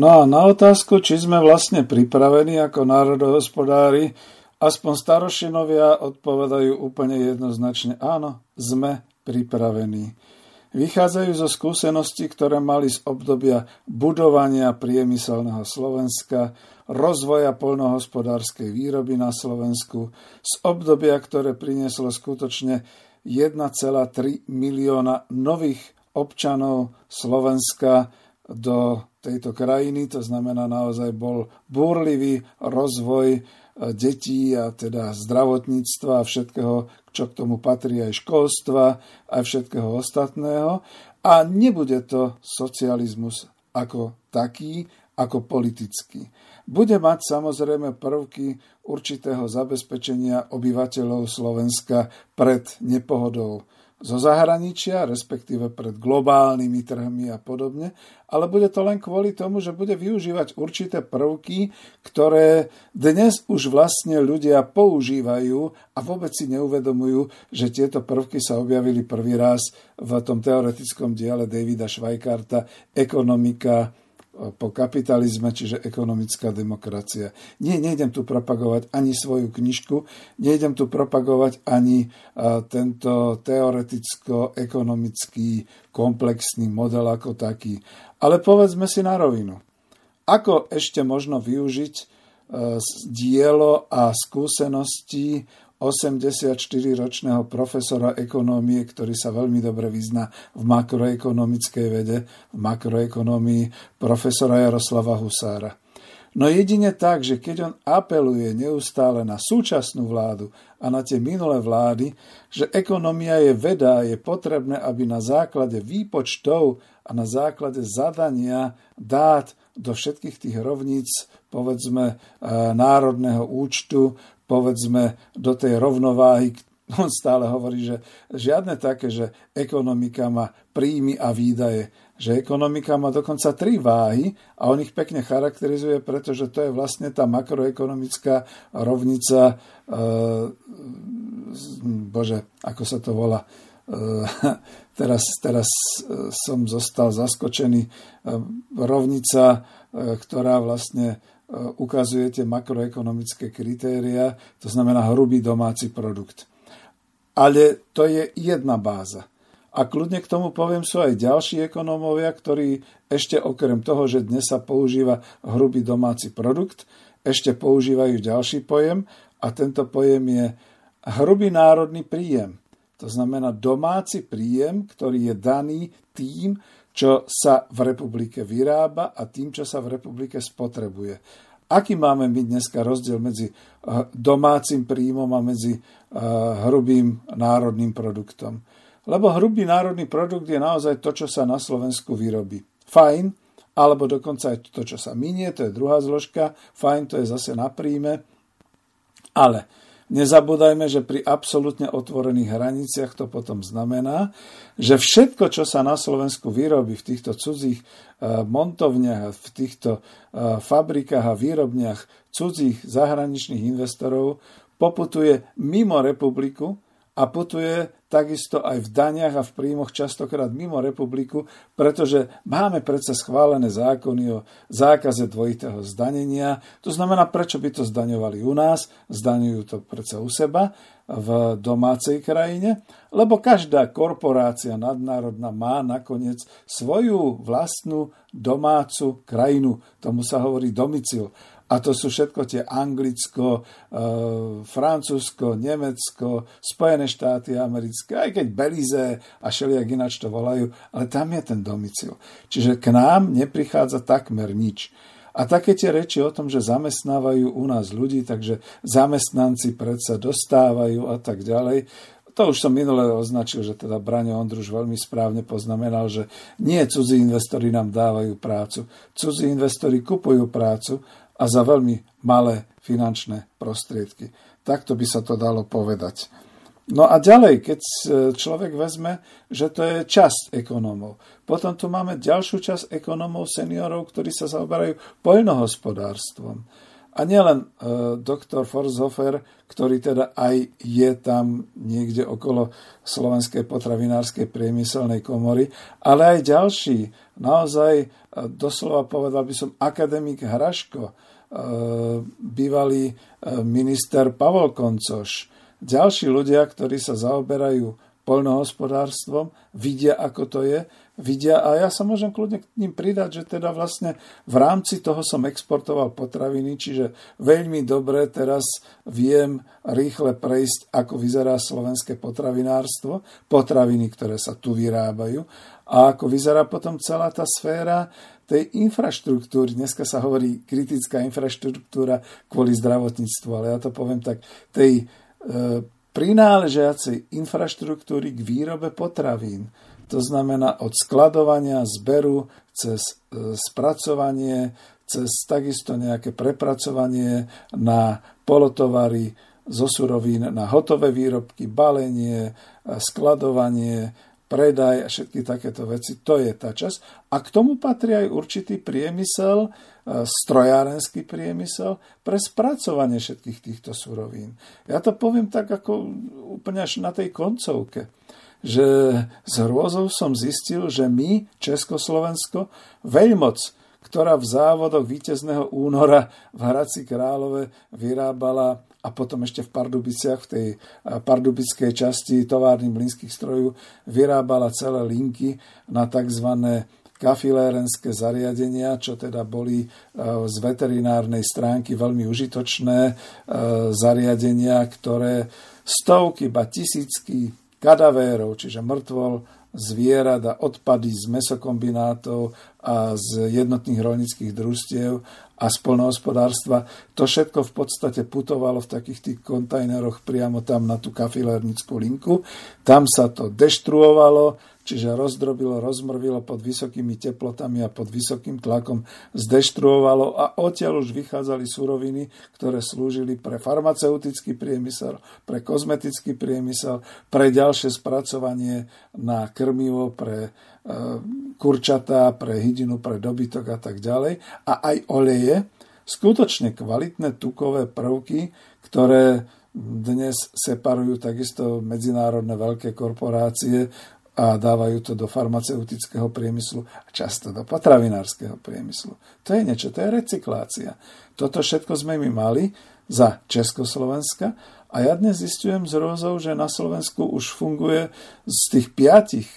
No a na otázku, či sme vlastne pripravení ako národohospodári, aspoň starošinovia odpovedajú úplne jednoznačne áno, sme pripravení. Vychádzajú zo skúseností, ktoré mali z obdobia budovania priemyselného Slovenska, rozvoja poľnohospodárskej výroby na Slovensku, z obdobia, ktoré prinieslo skutočne 1,3 milióna nových občanov Slovenska do tejto krajiny, to znamená naozaj bol búrlivý rozvoj detí a teda zdravotníctva a všetkého, čo k tomu patrí aj školstva, aj všetkého ostatného. A nebude to socializmus ako taký, ako politický. Bude mať samozrejme prvky určitého zabezpečenia obyvateľov Slovenska pred nepohodou zo zahraničia, respektíve pred globálnymi trhmi a podobne, ale bude to len kvôli tomu, že bude využívať určité prvky, ktoré dnes už vlastne ľudia používajú a vôbec si neuvedomujú, že tieto prvky sa objavili prvý raz v tom teoretickom diele Davida Schweikarta Ekonomika po kapitalizme, čiže ekonomická demokracia. Nie, nejdem tu propagovať ani svoju knižku, nejdem tu propagovať ani tento teoreticko-ekonomický komplexný model ako taký. Ale povedzme si na rovinu. Ako ešte možno využiť dielo a skúsenosti 84-ročného profesora ekonómie, ktorý sa veľmi dobre vyzná v makroekonomickej vede, v makroekonomii profesora Jaroslava Husára. No jedine tak, že keď on apeluje neustále na súčasnú vládu a na tie minulé vlády, že ekonomia je veda a je potrebné, aby na základe výpočtov a na základe zadania dát do všetkých tých rovníc, povedzme, eh, národného účtu, povedzme, do tej rovnováhy, on stále hovorí, že žiadne také, že ekonomika má príjmy a výdaje, že ekonomika má dokonca tri váhy a on ich pekne charakterizuje, pretože to je vlastne tá makroekonomická rovnica, e, bože, ako sa to volá, e, teraz, teraz e, som zostal zaskočený, e, rovnica, ktorá vlastne ukazujete makroekonomické kritéria, to znamená hrubý domáci produkt. Ale to je jedna báza. A kľudne k tomu poviem, sú aj ďalší ekonómovia, ktorí ešte okrem toho, že dnes sa používa hrubý domáci produkt, ešte používajú ďalší pojem a tento pojem je hrubý národný príjem. To znamená domáci príjem, ktorý je daný tým, čo sa v republike vyrába a tým, čo sa v republike spotrebuje. Aký máme my dneska rozdiel medzi eh, domácim príjmom a medzi eh, hrubým národným produktom? Lebo hrubý národný produkt je naozaj to, čo sa na Slovensku vyrobí. Fajn, alebo dokonca aj to, čo sa minie, to je druhá zložka. Fajn, to je zase na príjme. Ale Nezabúdajme, že pri absolútne otvorených hraniciach to potom znamená, že všetko, čo sa na Slovensku vyrobí v týchto cudzích eh, montovniach, v týchto eh, fabrikách a výrobniach cudzích zahraničných investorov, poputuje mimo republiku a putuje takisto aj v daniach a v príjmoch častokrát mimo republiku, pretože máme predsa schválené zákony o zákaze dvojitého zdanenia. To znamená, prečo by to zdaňovali u nás, zdaňujú to predsa u seba v domácej krajine, lebo každá korporácia nadnárodná má nakoniec svoju vlastnú domácu krajinu. Tomu sa hovorí domicil. A to sú všetko tie Anglicko, e, Francúzsko, Nemecko, Spojené štáty americké, aj keď Belize a všelijak ináč to volajú, ale tam je ten domicil. Čiže k nám neprichádza takmer nič. A také tie reči o tom, že zamestnávajú u nás ľudí, takže zamestnanci predsa dostávajú a tak ďalej, to už som minule označil, že teda Braňo Ondruš veľmi správne poznamenal, že nie cudzí investori nám dávajú prácu. Cudzí investori kupujú prácu a za veľmi malé finančné prostriedky. Takto by sa to dalo povedať. No a ďalej, keď človek vezme, že to je časť ekonómov. Potom tu máme ďalšiu časť ekonómov, seniorov, ktorí sa zaoberajú poľnohospodárstvom. A nielen e, doktor Forshofer, ktorý teda aj je tam niekde okolo Slovenskej potravinárskej priemyselnej komory, ale aj ďalší. Naozaj e, doslova povedal by som akademik Hraško, e, bývalý e, minister Pavol Koncoš, ďalší ľudia, ktorí sa zaoberajú poľnohospodárstvom, vidia, ako to je, vidia a ja sa môžem kľudne k ním pridať, že teda vlastne v rámci toho som exportoval potraviny, čiže veľmi dobre teraz viem rýchle prejsť, ako vyzerá slovenské potravinárstvo, potraviny, ktoré sa tu vyrábajú a ako vyzerá potom celá tá sféra tej infraštruktúry. Dneska sa hovorí kritická infraštruktúra kvôli zdravotníctvu, ale ja to poviem tak, tej e, prináležiacej infraštruktúry k výrobe potravín. To znamená od skladovania, zberu, cez e, spracovanie, cez takisto nejaké prepracovanie na polotovary zo surovín, na hotové výrobky, balenie, skladovanie, predaj a všetky takéto veci. To je tá časť. A k tomu patrí aj určitý priemysel, e, strojárenský priemysel pre spracovanie všetkých týchto surovín. Ja to poviem tak ako úplne až na tej koncovke že s hrôzou som zistil, že my, Československo, veľmoc, ktorá v závodoch víťazného února v Hradci Králové vyrábala a potom ešte v Pardubiciach, v tej pardubickej časti továrny mlynských strojov, vyrábala celé linky na tzv. kafilérenské zariadenia, čo teda boli z veterinárnej stránky veľmi užitočné zariadenia, ktoré stovky, ba tisícky kadavérov, čiže mŕtvol, zvierat a odpady z mesokombinátov a z jednotných rolnických družstiev a spolnohospodárstva. To všetko v podstate putovalo v takých tých kontajneroch priamo tam na tú kafilérnickú linku. Tam sa to deštruovalo, čiže rozdrobilo, rozmrvilo pod vysokými teplotami a pod vysokým tlakom, zdeštruovalo a odtiaľ už vychádzali suroviny, ktoré slúžili pre farmaceutický priemysel, pre kozmetický priemysel, pre ďalšie spracovanie na krmivo, pre E, kurčatá, pre hydinu, pre dobytok a tak ďalej. A aj oleje, skutočne kvalitné tukové prvky, ktoré dnes separujú takisto medzinárodné veľké korporácie a dávajú to do farmaceutického priemyslu a často do potravinárskeho priemyslu. To je niečo, to je recyklácia. Toto všetko sme my mali za Československa a ja dnes zistujem z Rózov, že na Slovensku už funguje z tých piatich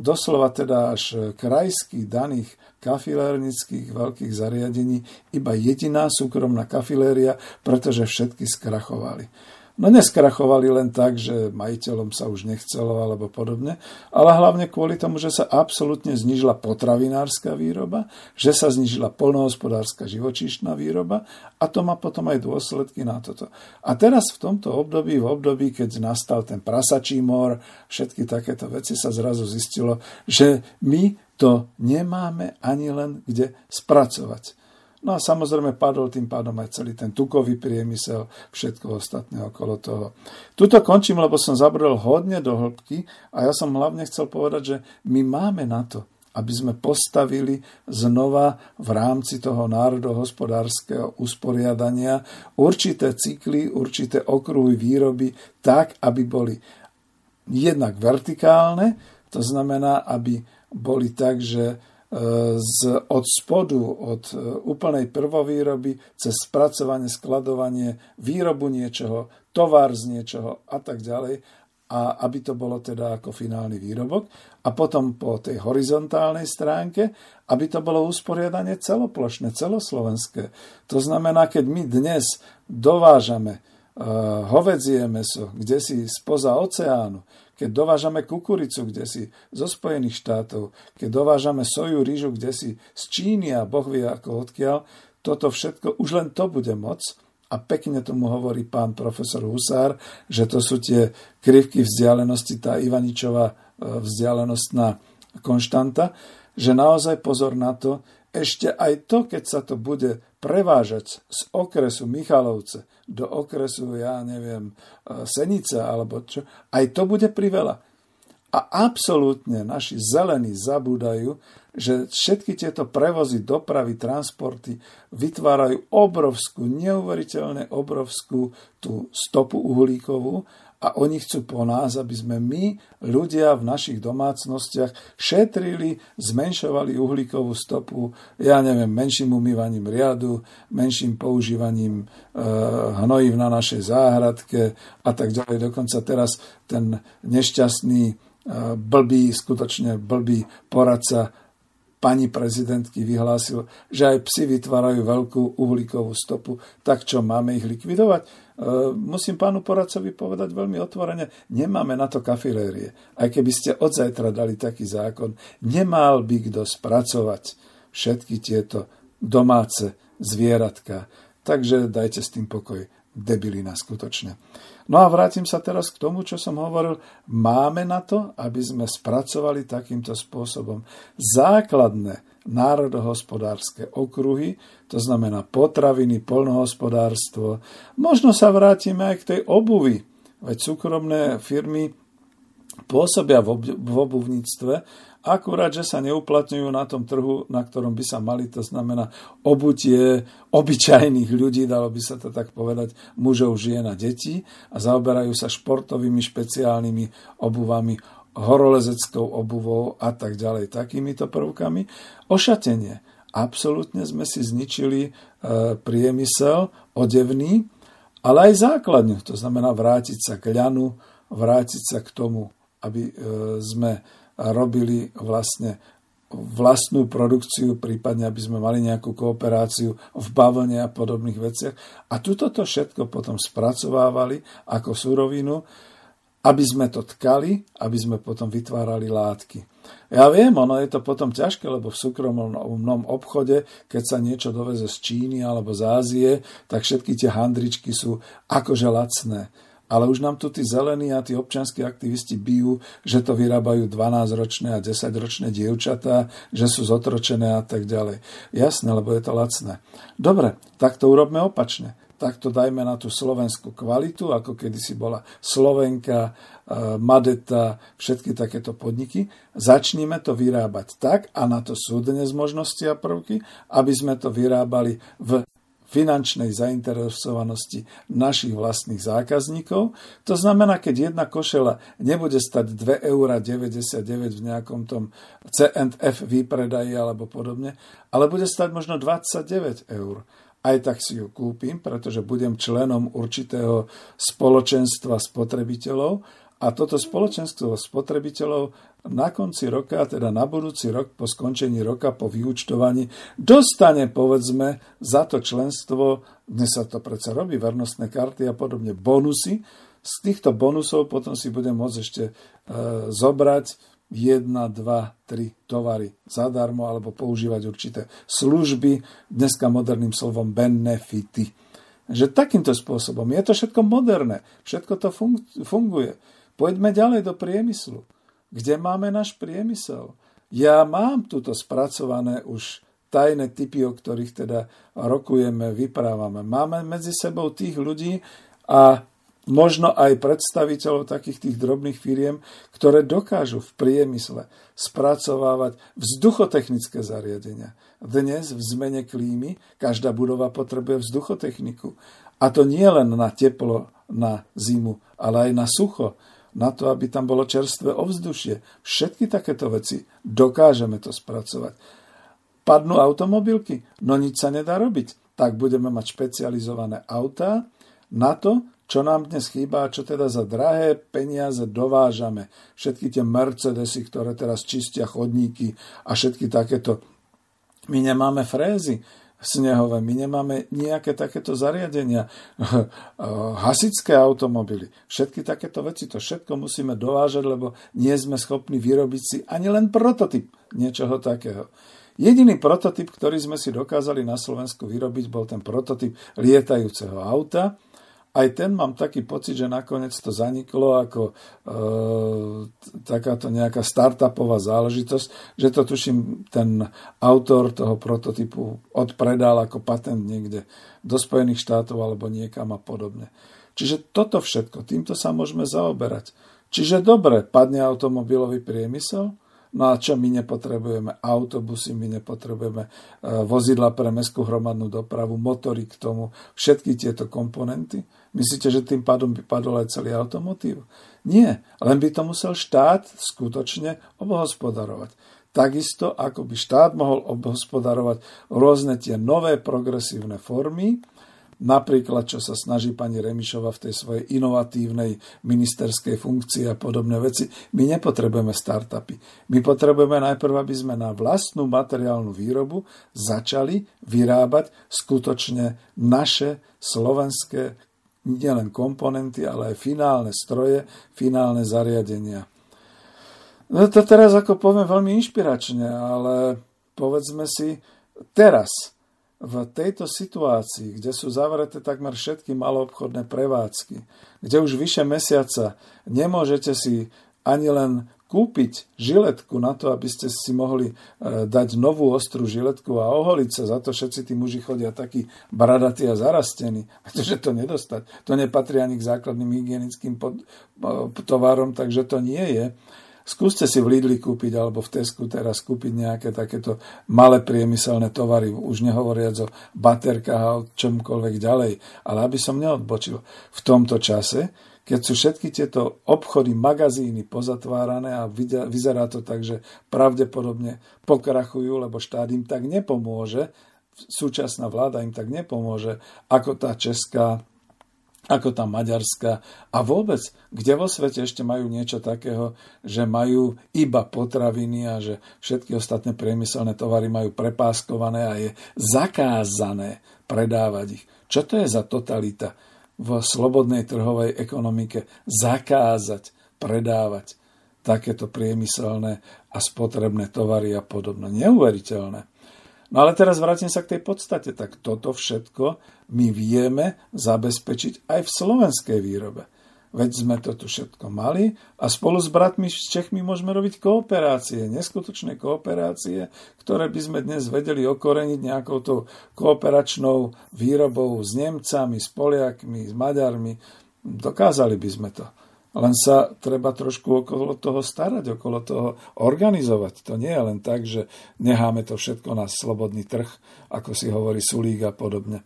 doslova teda až krajských daných kafilérnických veľkých zariadení iba jediná súkromná kafiléria, pretože všetky skrachovali. No neskrachovali len tak, že majiteľom sa už nechcelo alebo podobne, ale hlavne kvôli tomu, že sa absolútne znižila potravinárska výroba, že sa znižila polnohospodárska živočíšna výroba a to má potom aj dôsledky na toto. A teraz v tomto období, v období, keď nastal ten prasačí mor, všetky takéto veci sa zrazu zistilo, že my to nemáme ani len kde spracovať. No a samozrejme padol tým pádom aj celý ten tukový priemysel, všetko ostatné okolo toho. Tuto končím, lebo som zabrel hodne do hĺbky a ja som hlavne chcel povedať, že my máme na to, aby sme postavili znova v rámci toho národohospodárskeho usporiadania určité cykly, určité okruhy výroby tak, aby boli jednak vertikálne, to znamená, aby boli tak, že z, od spodu, od e, úplnej prvovýroby, cez spracovanie, skladovanie, výrobu niečoho, tovar z niečoho a tak ďalej, a aby to bolo teda ako finálny výrobok. A potom po tej horizontálnej stránke, aby to bolo usporiadanie celoplošné, celoslovenské. To znamená, keď my dnes dovážame uh, hovedzie meso, kde si spoza oceánu, keď dovážame kukuricu, kde si zo Spojených štátov, keď dovážame soju, rýžu, kde si z Číny a Boh vie ako odkiaľ, toto všetko, už len to bude moc. A pekne tomu hovorí pán profesor Husár, že to sú tie krivky vzdialenosti, tá Ivaničová e, vzdialenostná konštanta, že naozaj pozor na to, ešte aj to, keď sa to bude prevážať z okresu Michalovce do okresu, ja neviem, e, Senica alebo čo, aj to bude priveľa. A absolútne naši zelení zabúdajú, že všetky tieto prevozy, dopravy, transporty vytvárajú obrovskú, neuveriteľne obrovskú tú stopu uhlíkovú a oni chcú po nás, aby sme my, ľudia v našich domácnostiach, šetrili, zmenšovali uhlíkovú stopu, ja neviem, menším umývaním riadu, menším používaním e, hnojív na našej záhradke a tak ďalej. Dokonca teraz ten nešťastný, e, blbý, skutočne blbý poradca pani prezidentky vyhlásil, že aj psi vytvárajú veľkú uhlíkovú stopu, tak čo, máme ich likvidovať? E, musím pánu poradcovi povedať veľmi otvorene, nemáme na to kafilérie. Aj keby ste od zajtra dali taký zákon, nemal by kto spracovať všetky tieto domáce zvieratka. Takže dajte s tým pokoj. Debilina skutočne. No a vrátim sa teraz k tomu, čo som hovoril. Máme na to, aby sme spracovali takýmto spôsobom základné národohospodárske okruhy, to znamená potraviny, polnohospodárstvo. Možno sa vrátime aj k tej obuvi, veď súkromné firmy pôsobia v obuvníctve Akurát, že sa neuplatňujú na tom trhu, na ktorom by sa mali, to znamená obutie obyčajných ľudí, dalo by sa to tak povedať, mužov, žien a detí a zaoberajú sa športovými špeciálnymi obuvami, horolezeckou obuvou a tak ďalej, takýmito prvkami. Ošatenie. Absolútne sme si zničili e, priemysel odevný, ale aj základňu, to znamená vrátiť sa k ľanu, vrátiť sa k tomu, aby e, sme robili vlastne vlastnú produkciu, prípadne aby sme mali nejakú kooperáciu v bavlne a podobných veciach. A tuto to všetko potom spracovávali ako surovinu, aby sme to tkali, aby sme potom vytvárali látky. Ja viem, ono je to potom ťažké, lebo v súkromnom obchode, keď sa niečo doveze z Číny alebo z Ázie, tak všetky tie handričky sú akože lacné ale už nám tu tí zelení a tí občanskí aktivisti bijú, že to vyrábajú 12-ročné a 10-ročné dievčatá, že sú zotročené a tak ďalej. Jasné, lebo je to lacné. Dobre, tak to urobme opačne. Tak to dajme na tú slovenskú kvalitu, ako kedysi bola Slovenka, e, Madeta, všetky takéto podniky. Začníme to vyrábať tak, a na to sú dnes možnosti a prvky, aby sme to vyrábali v finančnej zainteresovanosti našich vlastných zákazníkov. To znamená, keď jedna košela nebude stať 2,99 eur v nejakom tom C&F výpredaji alebo podobne, ale bude stať možno 29 eur. Aj tak si ju kúpim, pretože budem členom určitého spoločenstva spotrebiteľov a toto spoločenstvo spotrebiteľov na konci roka, teda na budúci rok po skončení roka, po vyúčtovaní, dostane povedzme za to členstvo, dnes sa to predsa robí, vernostné karty a podobne, bonusy. Z týchto bonusov potom si budem môcť ešte e, zobrať 1, 2, 3 tovary zadarmo alebo používať určité služby, dneska moderným slovom benefity. Že takýmto spôsobom je to všetko moderné, všetko to funguje. Poďme ďalej do priemyslu. Kde máme náš priemysel? Ja mám tuto spracované už tajné typy, o ktorých teda rokujeme, vyprávame. Máme medzi sebou tých ľudí a možno aj predstaviteľov takých tých drobných firiem, ktoré dokážu v priemysle spracovávať vzduchotechnické zariadenia. Dnes v zmene klímy každá budova potrebuje vzduchotechniku. A to nie len na teplo, na zimu, ale aj na sucho na to, aby tam bolo čerstvé ovzdušie. Všetky takéto veci dokážeme to spracovať. Padnú automobilky? No nič sa nedá robiť. Tak budeme mať špecializované autá na to, čo nám dnes chýba a čo teda za drahé peniaze dovážame. Všetky tie Mercedesy, ktoré teraz čistia chodníky a všetky takéto. My nemáme frézy snehové. My nemáme nejaké takéto zariadenia. Hasické automobily, všetky takéto veci, to všetko musíme dovážať, lebo nie sme schopní vyrobiť si ani len prototyp niečoho takého. Jediný prototyp, ktorý sme si dokázali na Slovensku vyrobiť, bol ten prototyp lietajúceho auta, aj ten mám taký pocit, že nakoniec to zaniklo ako e, takáto nejaká startupová záležitosť, že to tuším ten autor toho prototypu odpredal ako patent niekde do Spojených štátov alebo niekam a podobne. Čiže toto všetko, týmto sa môžeme zaoberať. Čiže dobre, padne automobilový priemysel, No a čo my nepotrebujeme? Autobusy, my nepotrebujeme e, vozidla pre mestskú hromadnú dopravu, motory k tomu, všetky tieto komponenty. Myslíte, že tým pádom by padol aj celý automotív? Nie, len by to musel štát skutočne obhospodarovať. Takisto, ako by štát mohol obhospodarovať rôzne tie nové progresívne formy, Napríklad, čo sa snaží pani Remišova v tej svojej inovatívnej ministerskej funkcii a podobné veci. My nepotrebujeme startupy. My potrebujeme najprv, aby sme na vlastnú materiálnu výrobu začali vyrábať skutočne naše slovenské nielen komponenty, ale aj finálne stroje, finálne zariadenia. No to teraz ako poviem veľmi inšpiračne, ale povedzme si teraz – v tejto situácii, kde sú zavreté takmer všetky maloobchodné prevádzky, kde už vyše mesiaca nemôžete si ani len kúpiť žiletku na to, aby ste si mohli e, dať novú ostrú žiletku a oholiť sa. Za to všetci tí muži chodia takí bradatí a zarastení. Pretože to nedostať. To nepatrí ani k základným hygienickým pod, tovarom, takže to nie je. Skúste si v Lidli kúpiť alebo v Tesku teraz kúpiť nejaké takéto malé priemyselné tovary, už nehovoriac o baterkách a o čomkoľvek ďalej. Ale aby som neodbočil, v tomto čase, keď sú všetky tieto obchody, magazíny pozatvárané a vyzerá to tak, že pravdepodobne pokrachujú, lebo štát im tak nepomôže, súčasná vláda im tak nepomôže, ako tá česká ako tá Maďarska a vôbec, kde vo svete ešte majú niečo takého, že majú iba potraviny a že všetky ostatné priemyselné tovary majú prepáskované a je zakázané predávať ich. Čo to je za totalita v slobodnej trhovej ekonomike? Zakázať predávať takéto priemyselné a spotrebné tovary a podobno. Neuveriteľné. No ale teraz vrátim sa k tej podstate. Tak toto všetko my vieme zabezpečiť aj v slovenskej výrobe. Veď sme to tu všetko mali a spolu s bratmi z Čechmi môžeme robiť kooperácie, neskutočné kooperácie, ktoré by sme dnes vedeli okoreniť nejakou tou kooperačnou výrobou s Nemcami, s Poliakmi, s Maďarmi. Dokázali by sme to. Len sa treba trošku okolo toho starať, okolo toho organizovať. To nie je len tak, že necháme to všetko na slobodný trh, ako si hovorí Sulík a podobne.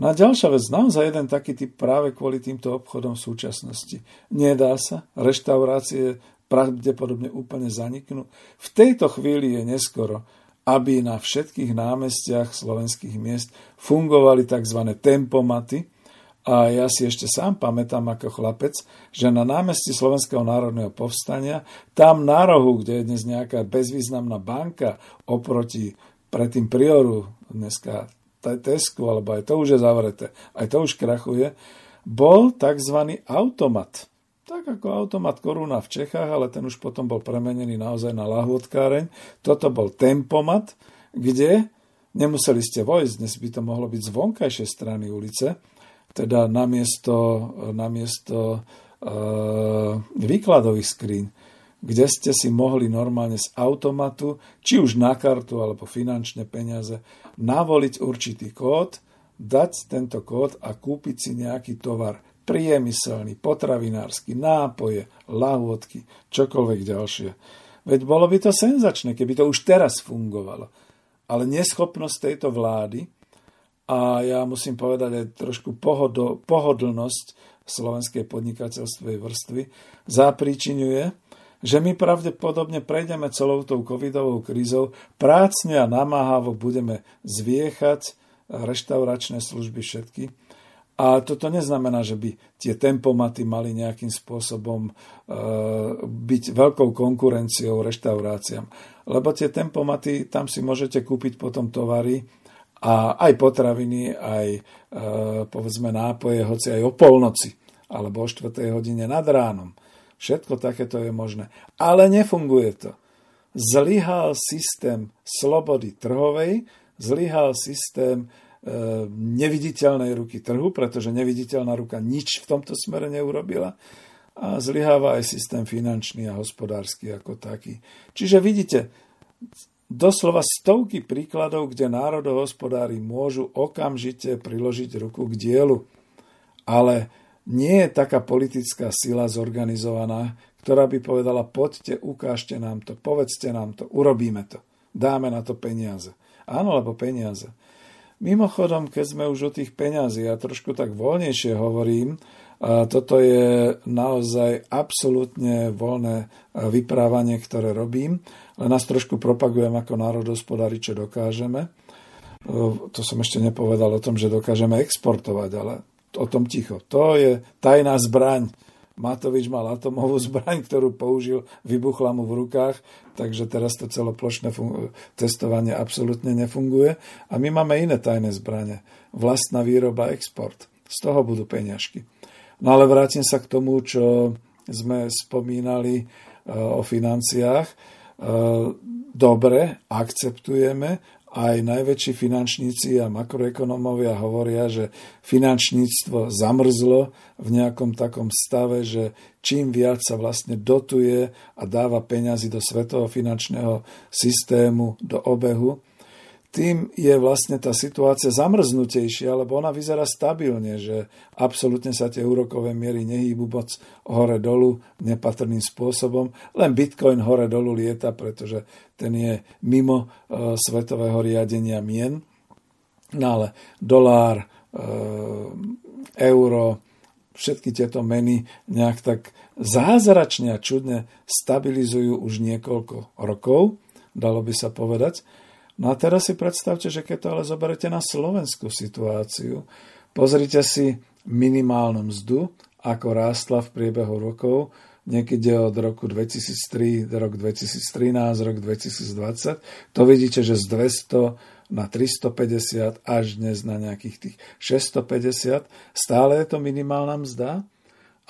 No a ďalšia vec, naozaj jeden taký typ práve kvôli týmto obchodom v súčasnosti. Nedá sa, reštaurácie pravdepodobne úplne zaniknú. V tejto chvíli je neskoro, aby na všetkých námestiach slovenských miest fungovali tzv. tempomaty, a ja si ešte sám pamätám ako chlapec, že na námestí Slovenského národného povstania, tam na rohu, kde je dnes nejaká bezvýznamná banka oproti predtým Prioru, dneska Tesku, alebo aj to už je zavreté, aj to už krachuje, bol tzv. automat. Tak ako automat Koruna v Čechách, ale ten už potom bol premenený naozaj na lahôdkáreň. Toto bol tempomat, kde nemuseli ste vojsť, dnes by to mohlo byť z vonkajšej strany ulice, teda namiesto, namiesto uh, výkladových skrín, kde ste si mohli normálne z automatu, či už na kartu alebo finančné peniaze, navoliť určitý kód, dať tento kód a kúpiť si nejaký tovar priemyselný, potravinársky, nápoje, lahôdky, čokoľvek ďalšie. Veď bolo by to senzačné, keby to už teraz fungovalo. Ale neschopnosť tejto vlády a ja musím povedať aj trošku pohodlnosť slovenskej podnikateľstvej vrstvy zapríčinuje, že my pravdepodobne prejdeme celou tou covidovou krízou, prácne a namáhavo budeme zviechať reštauračné služby všetky. A toto neznamená, že by tie tempomaty mali nejakým spôsobom e, byť veľkou konkurenciou reštauráciám. Lebo tie tempomaty, tam si môžete kúpiť potom tovary, a aj potraviny, aj e, povedzme nápoje, hoci aj o polnoci alebo o 4. hodine nad ránom. Všetko takéto je možné. Ale nefunguje to. Zlyhal systém slobody trhovej, zlyhal systém e, neviditeľnej ruky trhu, pretože neviditeľná ruka nič v tomto smere neurobila a zlyháva aj systém finančný a hospodársky ako taký. Čiže vidíte, doslova stovky príkladov, kde národohospodári môžu okamžite priložiť ruku k dielu. Ale nie je taká politická sila zorganizovaná, ktorá by povedala, poďte, ukážte nám to, povedzte nám to, urobíme to, dáme na to peniaze. Áno, lebo peniaze. Mimochodom, keď sme už o tých peniazí, ja trošku tak voľnejšie hovorím, a toto je naozaj absolútne voľné vyprávanie, ktoré robím, len nás trošku propagujem ako národospodári, čo dokážeme. To som ešte nepovedal o tom, že dokážeme exportovať, ale o tom ticho. To je tajná zbraň. Matovič mal atomovú zbraň, ktorú použil, vybuchla mu v rukách, takže teraz to celoplošné testovanie absolútne nefunguje. A my máme iné tajné zbranie. Vlastná výroba, export. Z toho budú peňažky. No ale vrátim sa k tomu, čo sme spomínali e, o financiách. E, dobre, akceptujeme, aj najväčší finančníci a makroekonomovia hovoria, že finančníctvo zamrzlo v nejakom takom stave, že čím viac sa vlastne dotuje a dáva peňazí do svetového finančného systému, do obehu, tým je vlastne tá situácia zamrznutejšia, lebo ona vyzerá stabilne, že absolútne sa tie úrokové miery nehýbu moc hore-dolu nepatrným spôsobom. Len Bitcoin hore-dolu lieta, pretože ten je mimo e, svetového riadenia mien. No ale dolár, e, euro, všetky tieto meny nejak tak zázračne a čudne stabilizujú už niekoľko rokov, dalo by sa povedať. No a teraz si predstavte, že keď to ale zoberete na slovenskú situáciu, pozrite si minimálnu mzdu, ako rástla v priebehu rokov, niekedy od roku 2003 do roku 2013, rok 2020, to vidíte, že z 200 na 350 až dnes na nejakých tých 650, stále je to minimálna mzda.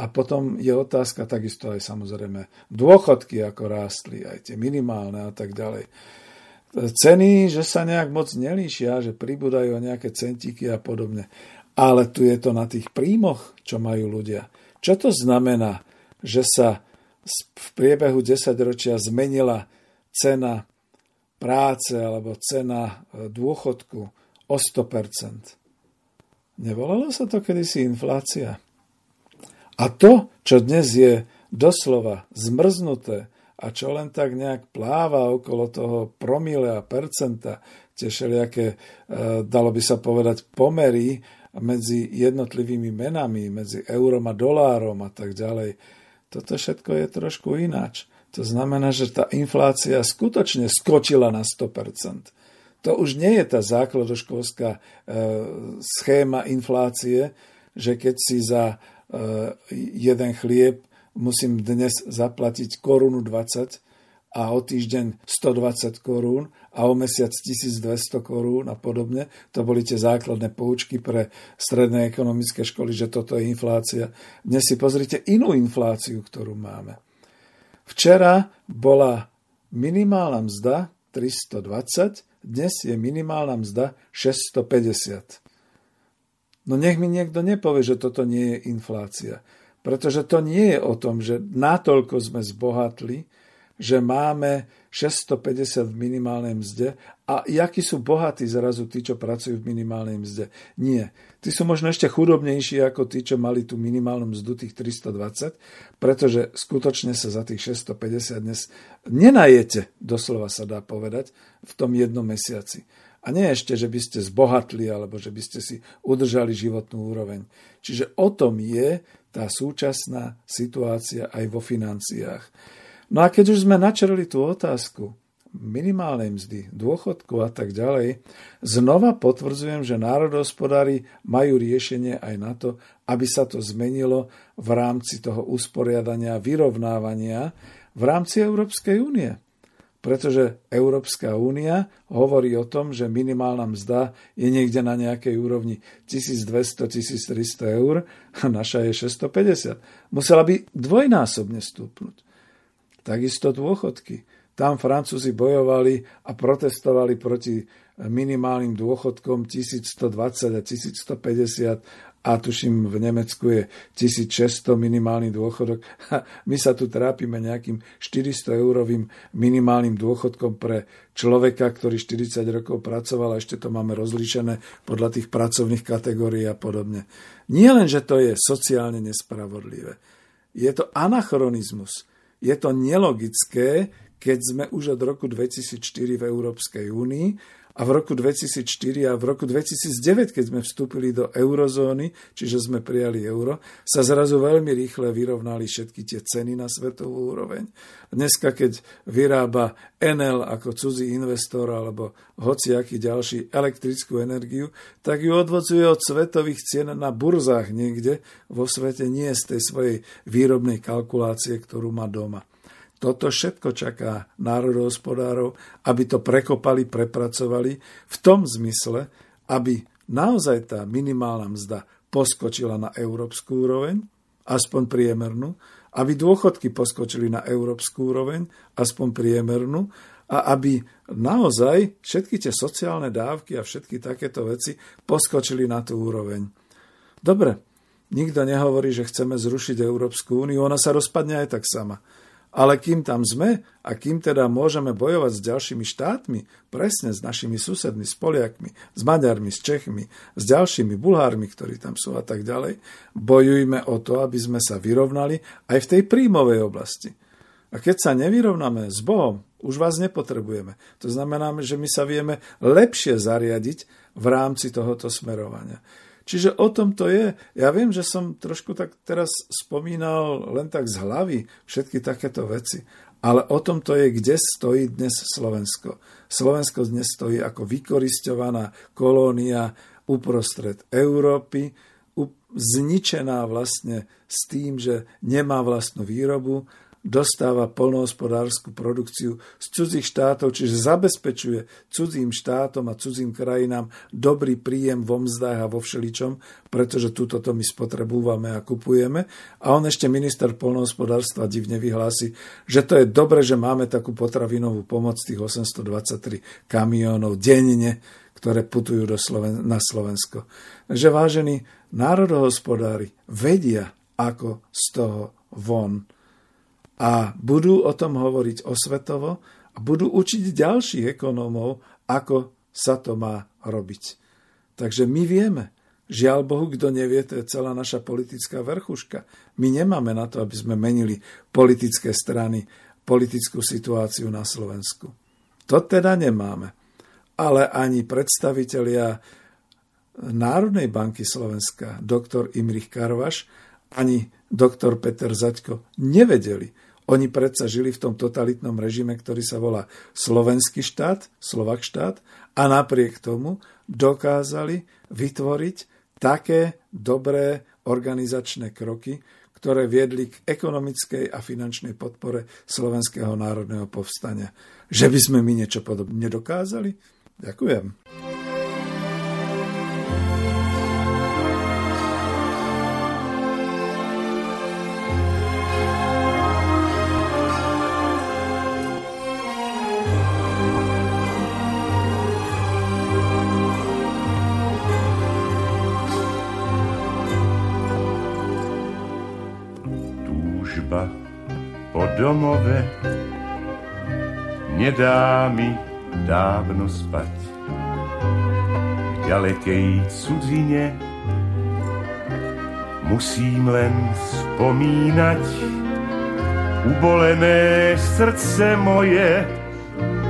A potom je otázka takisto aj samozrejme dôchodky, ako rástli, aj tie minimálne a tak ďalej ceny, že sa nejak moc nelíšia, že pribúdajú nejaké centíky a podobne. Ale tu je to na tých príjmoch, čo majú ľudia. Čo to znamená, že sa v priebehu 10 ročia zmenila cena práce alebo cena e, dôchodku o 100%. Nevolalo sa to kedysi inflácia. A to, čo dnes je doslova zmrznuté, a čo len tak nejak pláva okolo toho promile a percenta, tie všelijaké, e, dalo by sa povedať, pomery medzi jednotlivými menami, medzi eurom a dolárom a tak ďalej. Toto všetko je trošku ináč. To znamená, že tá inflácia skutočne skočila na 100%. To už nie je tá základoškolská e, schéma inflácie, že keď si za e, jeden chlieb musím dnes zaplatiť korunu 20 a o týždeň 120 korún a o mesiac 1200 korún a podobne. To boli tie základné poučky pre stredné ekonomické školy, že toto je inflácia. Dnes si pozrite inú infláciu, ktorú máme. Včera bola minimálna mzda 320, dnes je minimálna mzda 650. No nech mi niekto nepovie, že toto nie je inflácia. Pretože to nie je o tom, že natoľko sme zbohatli, že máme 650 v minimálnej mzde a jakí sú bohatí zrazu tí, čo pracujú v minimálnej mzde. Nie. Tí sú možno ešte chudobnejší ako tí, čo mali tú minimálnu mzdu tých 320, pretože skutočne sa za tých 650 dnes nenajete, doslova sa dá povedať, v tom jednom mesiaci. A nie ešte, že by ste zbohatli alebo že by ste si udržali životnú úroveň. Čiže o tom je tá súčasná situácia aj vo financiách. No a keď už sme načerali tú otázku minimálnej mzdy, dôchodku a tak ďalej, znova potvrdzujem, že národohospodári majú riešenie aj na to, aby sa to zmenilo v rámci toho usporiadania, vyrovnávania v rámci Európskej únie pretože Európska únia hovorí o tom, že minimálna mzda je niekde na nejakej úrovni 1200-1300 eur a naša je 650. Musela by dvojnásobne stúpnuť. Takisto dôchodky. Tam Francúzi bojovali a protestovali proti minimálnym dôchodkom 1120 a 1150 a tuším v Nemecku je 1600 minimálny dôchodok. My sa tu trápime nejakým 400 eurovým minimálnym dôchodkom pre človeka, ktorý 40 rokov pracoval a ešte to máme rozlíšené podľa tých pracovných kategórií a podobne. Nie len, že to je sociálne nespravodlivé, je to anachronizmus. Je to nelogické, keď sme už od roku 2004 v Európskej únii a v roku 2004 a v roku 2009, keď sme vstúpili do eurozóny, čiže sme prijali euro, sa zrazu veľmi rýchle vyrovnali všetky tie ceny na svetovú úroveň. Dneska, keď vyrába Enel ako cudzí investor alebo hociaký ďalší elektrickú energiu, tak ju odvodzuje od svetových cien na burzách niekde vo svete, nie z tej svojej výrobnej kalkulácie, ktorú má doma. Toto všetko čaká národohospodárov, aby to prekopali, prepracovali v tom zmysle, aby naozaj tá minimálna mzda poskočila na európsku úroveň, aspoň priemernú, aby dôchodky poskočili na európsku úroveň, aspoň priemernú, a aby naozaj všetky tie sociálne dávky a všetky takéto veci poskočili na tú úroveň. Dobre, nikto nehovorí, že chceme zrušiť Európsku úniu, ona sa rozpadne aj tak sama. Ale kým tam sme a kým teda môžeme bojovať s ďalšími štátmi, presne s našimi susedmi, s Poliakmi, s Maďarmi, s Čechmi, s ďalšími Bulhármi, ktorí tam sú a tak ďalej, bojujme o to, aby sme sa vyrovnali aj v tej príjmovej oblasti. A keď sa nevyrovnáme s Bohom, už vás nepotrebujeme. To znamená, že my sa vieme lepšie zariadiť v rámci tohoto smerovania. Čiže o tom to je. Ja viem, že som trošku tak teraz spomínal len tak z hlavy všetky takéto veci, ale o tom to je, kde stojí dnes Slovensko. Slovensko dnes stojí ako vykoristovaná kolónia uprostred Európy, zničená vlastne s tým, že nemá vlastnú výrobu, dostáva polnohospodárskú produkciu z cudzích štátov, čiže zabezpečuje cudzím štátom a cudzím krajinám dobrý príjem vo mzdách a vo všeličom, pretože túto to my spotrebúvame a kupujeme. A on ešte minister polnohospodárstva divne vyhlási, že to je dobre, že máme takú potravinovú pomoc tých 823 kamionov denne, ktoré putujú do Sloven- na Slovensko. Takže vážení národohospodári vedia, ako z toho von a budú o tom hovoriť osvetovo a budú učiť ďalších ekonómov, ako sa to má robiť. Takže my vieme, Žiaľ Bohu, kto nevie, to je celá naša politická vrchuška. My nemáme na to, aby sme menili politické strany, politickú situáciu na Slovensku. To teda nemáme. Ale ani predstavitelia Národnej banky Slovenska, doktor Imrich Karvaš, ani doktor Peter Zaďko nevedeli, oni predsa žili v tom totalitnom režime, ktorý sa volá slovenský štát, Slovak štát a napriek tomu dokázali vytvoriť také dobré organizačné kroky, ktoré viedli k ekonomickej a finančnej podpore Slovenského národného povstania. Že by sme my niečo podobne dokázali? Ďakujem.
Nedá mi dávno spať. V ďalekej cudzine musím len spomínať ubolené srdce moje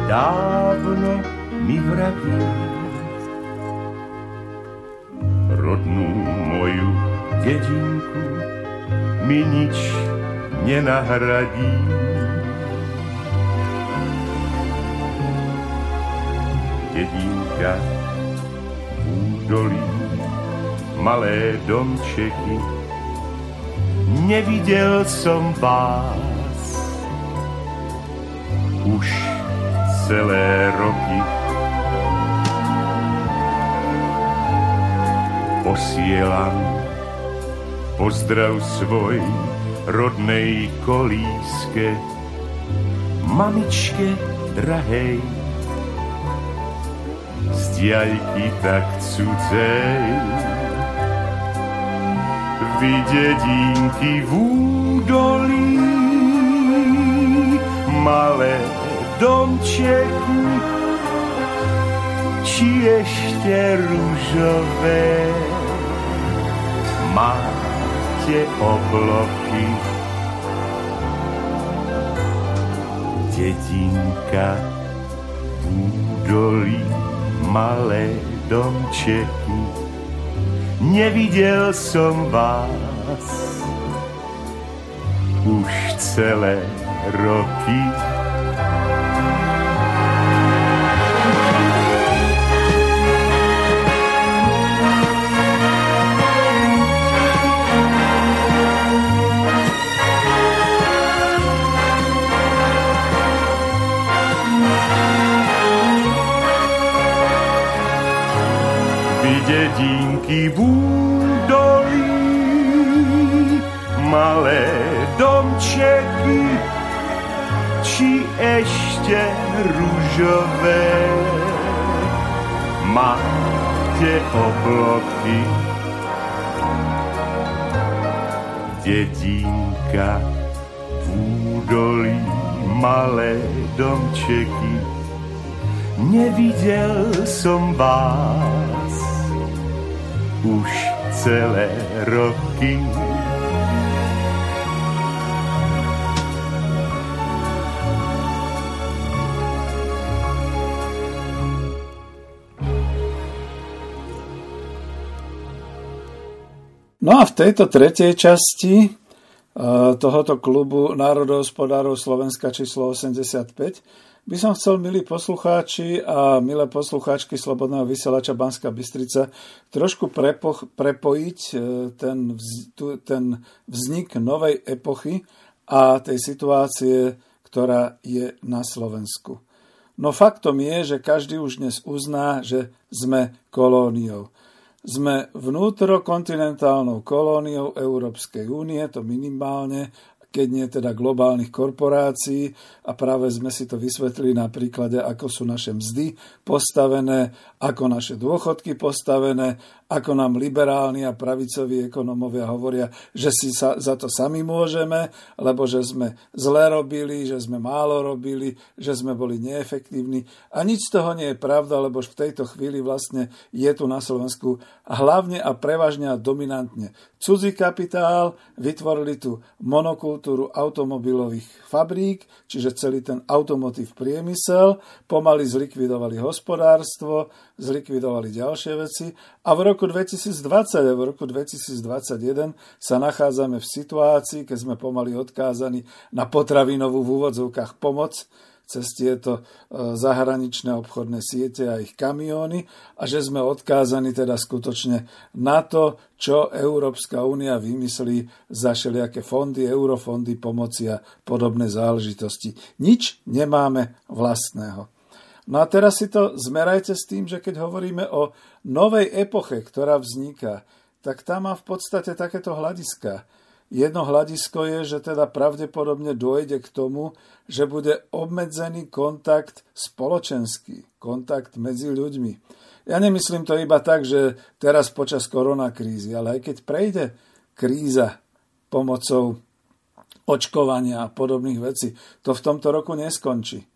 dávno mi vraví. Rodnú moju dedinku mi nič nenahradí. Dedínka, údolí, malé domčeky, neviděl som vás už celé roky. Posielam pozdrav svoj rodnej kolíske, mamičke drahej, diaľky tak cudzej. vy dedínky v údolí, malé domčeky, či ešte rúžové máte obloky. Dedinka v údolí, malé domčeky, nevidel som vás už celé roky. Dedinky v údolí, malé domčeky, či ešte rúžové máte obloky. Dedinka v údolí, malé domčeky, nevidel som vás už celé roky.
No a v tejto tretej časti e, tohoto klubu národohospodárov Slovenska číslo 85 by som chcel, milí poslucháči a milé poslucháčky Slobodného vysielača Banska Bystrica, trošku prepo- prepojiť e, ten, vz, ten vznik novej epochy a tej situácie, ktorá je na Slovensku. No faktom je, že každý už dnes uzná, že sme kolóniou. Sme vnútrokontinentálnou kolóniou Európskej únie, to minimálne, keď nie teda globálnych korporácií. A práve sme si to vysvetlili na príklade, ako sú naše mzdy postavené, ako naše dôchodky postavené, ako nám liberálni a pravicoví ekonomovia hovoria, že si sa za to sami môžeme, lebo že sme zle robili, že sme málo robili, že sme boli neefektívni. A nič z toho nie je pravda, lebo v tejto chvíli vlastne je tu na Slovensku hlavne a prevažne a dominantne cudzí kapitál, vytvorili tu monokultúru automobilových fabrík, čiže celý ten automotív priemysel, pomaly zlikvidovali hospodárstvo, zlikvidovali ďalšie veci a v roku 2020 a v roku 2021 sa nachádzame v situácii, keď sme pomaly odkázaní na potravinovú v úvodzovkách pomoc, cez tieto e, zahraničné obchodné siete a ich kamióny a že sme odkázaní teda skutočne na to, čo Európska únia vymyslí za všelijaké fondy, eurofondy, pomoci a podobné záležitosti. Nič nemáme vlastného. No a teraz si to zmerajte s tým, že keď hovoríme o novej epoche, ktorá vzniká, tak tam má v podstate takéto hľadiska. Jedno hľadisko je, že teda pravdepodobne dôjde k tomu, že bude obmedzený kontakt spoločenský, kontakt medzi ľuďmi. Ja nemyslím to iba tak, že teraz počas koronakrízy, ale aj keď prejde kríza pomocou očkovania a podobných vecí, to v tomto roku neskončí.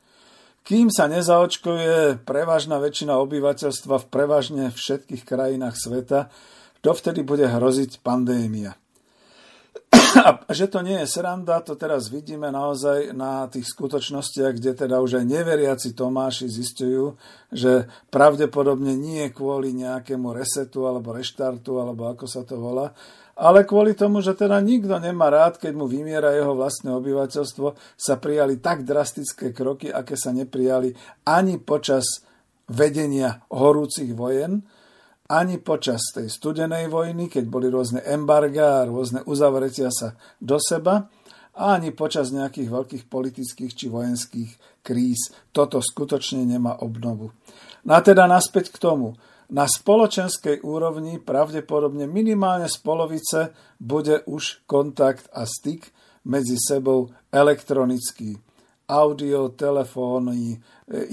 Kým sa nezaočkuje prevažná väčšina obyvateľstva v prevažne všetkých krajinách sveta, dovtedy bude hroziť pandémia. A že to nie je sranda, to teraz vidíme naozaj na tých skutočnostiach, kde teda už aj neveriaci Tomáši zistujú, že pravdepodobne nie kvôli nejakému resetu alebo reštartu, alebo ako sa to volá, ale kvôli tomu, že teda nikto nemá rád, keď mu vymiera jeho vlastné obyvateľstvo, sa prijali tak drastické kroky, aké sa neprijali ani počas vedenia horúcich vojen, ani počas tej studenej vojny, keď boli rôzne embarga a rôzne uzavretia sa do seba, a ani počas nejakých veľkých politických či vojenských kríz. Toto skutočne nemá obnovu. No a teda naspäť k tomu. Na spoločenskej úrovni pravdepodobne minimálne z polovice bude už kontakt a styk medzi sebou elektronický. audio, telefóny,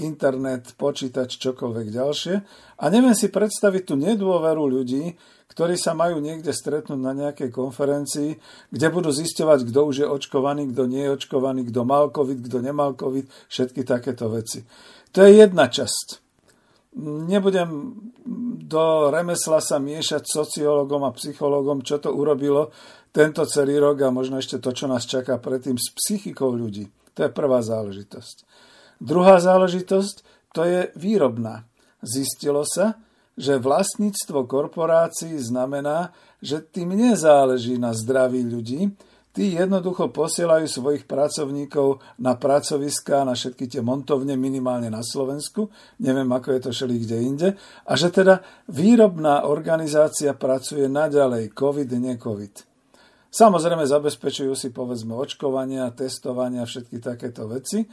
internet, počítač, čokoľvek ďalšie. A neviem si predstaviť tú nedôveru ľudí, ktorí sa majú niekde stretnúť na nejakej konferencii, kde budú zisťovať, kto už je očkovaný, kto nie je očkovaný, kto mal COVID, kto nemal COVID, všetky takéto veci. To je jedna časť. Nebudem do remesla sa miešať sociológom a psychológom, čo to urobilo tento celý rok a možno ešte to, čo nás čaká predtým s psychikou ľudí. To je prvá záležitosť. Druhá záležitosť, to je výrobná. Zistilo sa, že vlastníctvo korporácií znamená, že tým nezáleží na zdraví ľudí, tí jednoducho posielajú svojich pracovníkov na pracoviská, na všetky tie montovne, minimálne na Slovensku, neviem ako je to všeli kde inde, a že teda výrobná organizácia pracuje naďalej, COVID, nie COVID. Samozrejme zabezpečujú si povedzme očkovania, testovania, všetky takéto veci,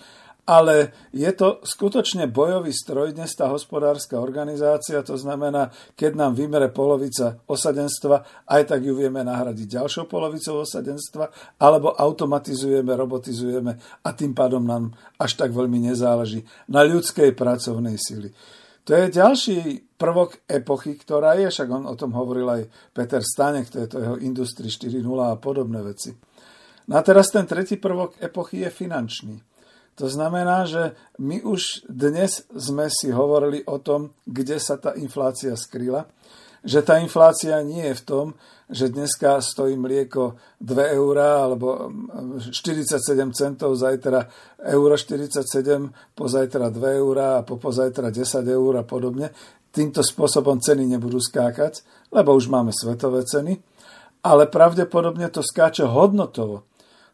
ale je to skutočne bojový stroj dnes tá hospodárska organizácia, to znamená, keď nám vymere polovica osadenstva, aj tak ju vieme nahradiť ďalšou polovicou osadenstva, alebo automatizujeme, robotizujeme a tým pádom nám až tak veľmi nezáleží na ľudskej pracovnej sily. To je ďalší prvok epochy, ktorá je, však on o tom hovoril aj Peter Stanek, to je to jeho Industry 4.0 a podobné veci. No a teraz ten tretí prvok epochy je finančný. To znamená, že my už dnes sme si hovorili o tom, kde sa tá inflácia skryla. Že tá inflácia nie je v tom, že dneska stojí mlieko 2 eurá alebo 47 centov, zajtra euro 47, pozajtra 2 eurá a po pozajtra 10 eur a podobne. Týmto spôsobom ceny nebudú skákať, lebo už máme svetové ceny, ale pravdepodobne to skáče hodnotovo.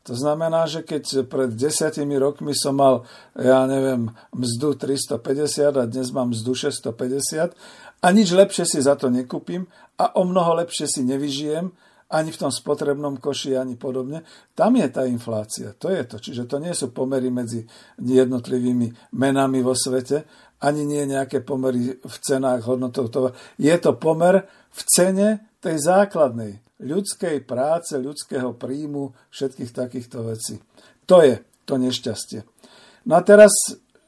To znamená, že keď pred desiatimi rokmi som mal, ja neviem, mzdu 350 a dnes mám mzdu 650 a nič lepšie si za to nekúpim a o mnoho lepšie si nevyžijem, ani v tom spotrebnom koši, ani podobne. Tam je tá inflácia, to je to. Čiže to nie sú pomery medzi jednotlivými menami vo svete, ani nie nejaké pomery v cenách hodnotov. Je to pomer v cene tej základnej, ľudskej práce, ľudského príjmu, všetkých takýchto vecí. To je to nešťastie. No a teraz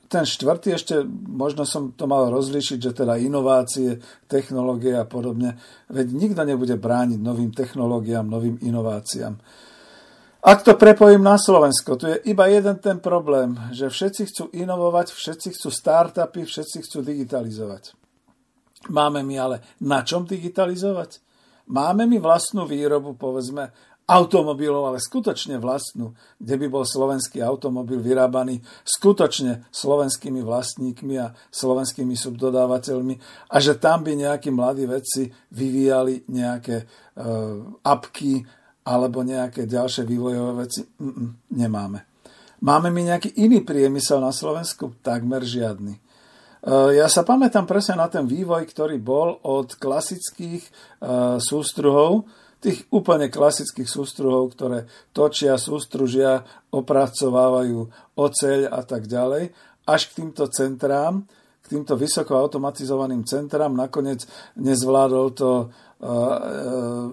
ten štvrtý ešte, možno som to mal rozlíšiť, že teda inovácie, technológie a podobne, veď nikto nebude brániť novým technológiám, novým inováciám. Ak to prepojím na Slovensko, tu je iba jeden ten problém, že všetci chcú inovovať, všetci chcú startupy, všetci chcú digitalizovať. Máme my ale na čom digitalizovať? Máme my vlastnú výrobu, povedzme, automobilov, ale skutočne vlastnú, kde by bol slovenský automobil vyrábaný skutočne slovenskými vlastníkmi a slovenskými subdodávateľmi a že tam by nejakí mladí vedci vyvíjali nejaké uh, apky alebo nejaké ďalšie vývojové veci. Mm-mm, nemáme. Máme my nejaký iný priemysel na Slovensku? Takmer žiadny. Eh, ja sa pamätám presne na ten vývoj, ktorý bol od klasických eh, sústruhov, tých úplne klasických sústruhov, ktoré točia, sústružia, opracovávajú oceľ a tak ďalej, až k týmto centrám, k týmto vysoko automatizovaným centrám. Nakoniec nezvládol to, eh,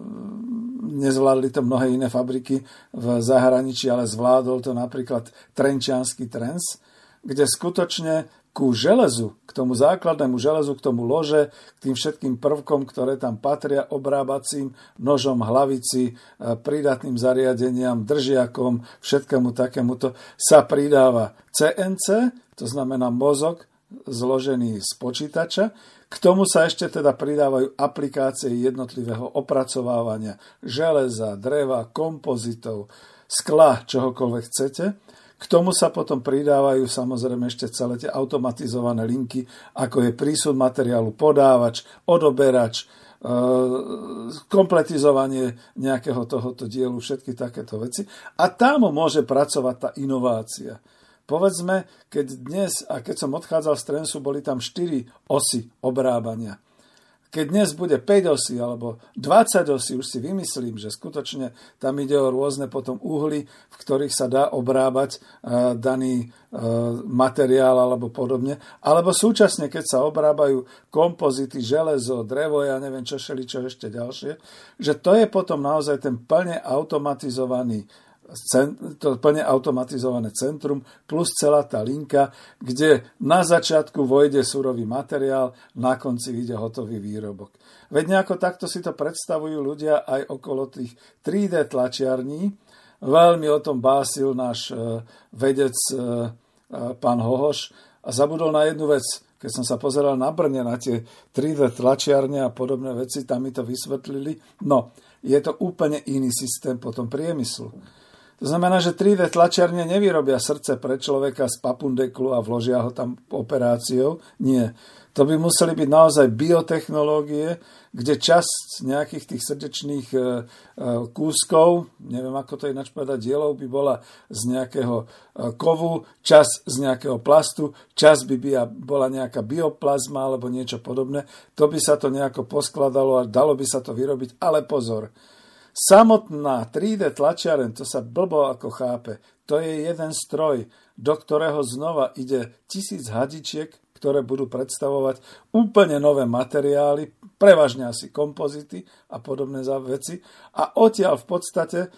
nezvládli to mnohé iné fabriky v zahraničí, ale zvládol to napríklad Trenčianský trens, kde skutočne ku železu, k tomu základnému železu, k tomu lože, k tým všetkým prvkom, ktoré tam patria, obrábacím nožom, hlavici, e, pridatným zariadeniam, držiakom, všetkému takémuto, sa pridáva CNC, to znamená mozog zložený z počítača. K tomu sa ešte teda pridávajú aplikácie jednotlivého opracovávania železa, dreva, kompozitov, skla, čohokoľvek chcete. K tomu sa potom pridávajú samozrejme ešte celé tie automatizované linky, ako je prísud materiálu, podávač, odoberač, e, kompletizovanie nejakého tohoto dielu, všetky takéto veci. A tam môže pracovať tá inovácia. Povedzme, keď dnes, a keď som odchádzal z Trensu, boli tam 4 osy obrábania. Keď dnes bude 5 osy alebo 20 osy, už si vymyslím, že skutočne tam ide o rôzne potom uhly, v ktorých sa dá obrábať uh, daný uh, materiál alebo podobne. Alebo súčasne, keď sa obrábajú kompozity, železo, drevo, ja neviem čo šeli, čo ešte ďalšie, že to je potom naozaj ten plne automatizovaný to plne automatizované centrum plus celá tá linka, kde na začiatku vojde surový materiál, na konci vyjde hotový výrobok. Veď nejako takto si to predstavujú ľudia aj okolo tých 3D tlačiarní. Veľmi o tom básil náš e, vedec e, e, pán Hohoš a zabudol na jednu vec. Keď som sa pozeral na Brne, na tie 3D tlačiarne a podobné veci, tam mi to vysvetlili. No, je to úplne iný systém potom priemyslu. To znamená, že 3D tlačiarne nevyrobia srdce pre človeka z papundeklu a vložia ho tam operáciou. Nie. To by museli byť naozaj biotechnológie, kde časť nejakých tých srdečných e, e, kúskov, neviem ako to ináč povedať, dielov by bola z nejakého e, kovu, čas z nejakého plastu, čas by bola nejaká bioplazma alebo niečo podobné. To by sa to nejako poskladalo a dalo by sa to vyrobiť. Ale pozor, Samotná 3D tlačiaren, to sa blbo ako chápe, to je jeden stroj, do ktorého znova ide tisíc hadičiek, ktoré budú predstavovať úplne nové materiály, prevažne asi kompozity a podobné veci. A odtiaľ v podstate e,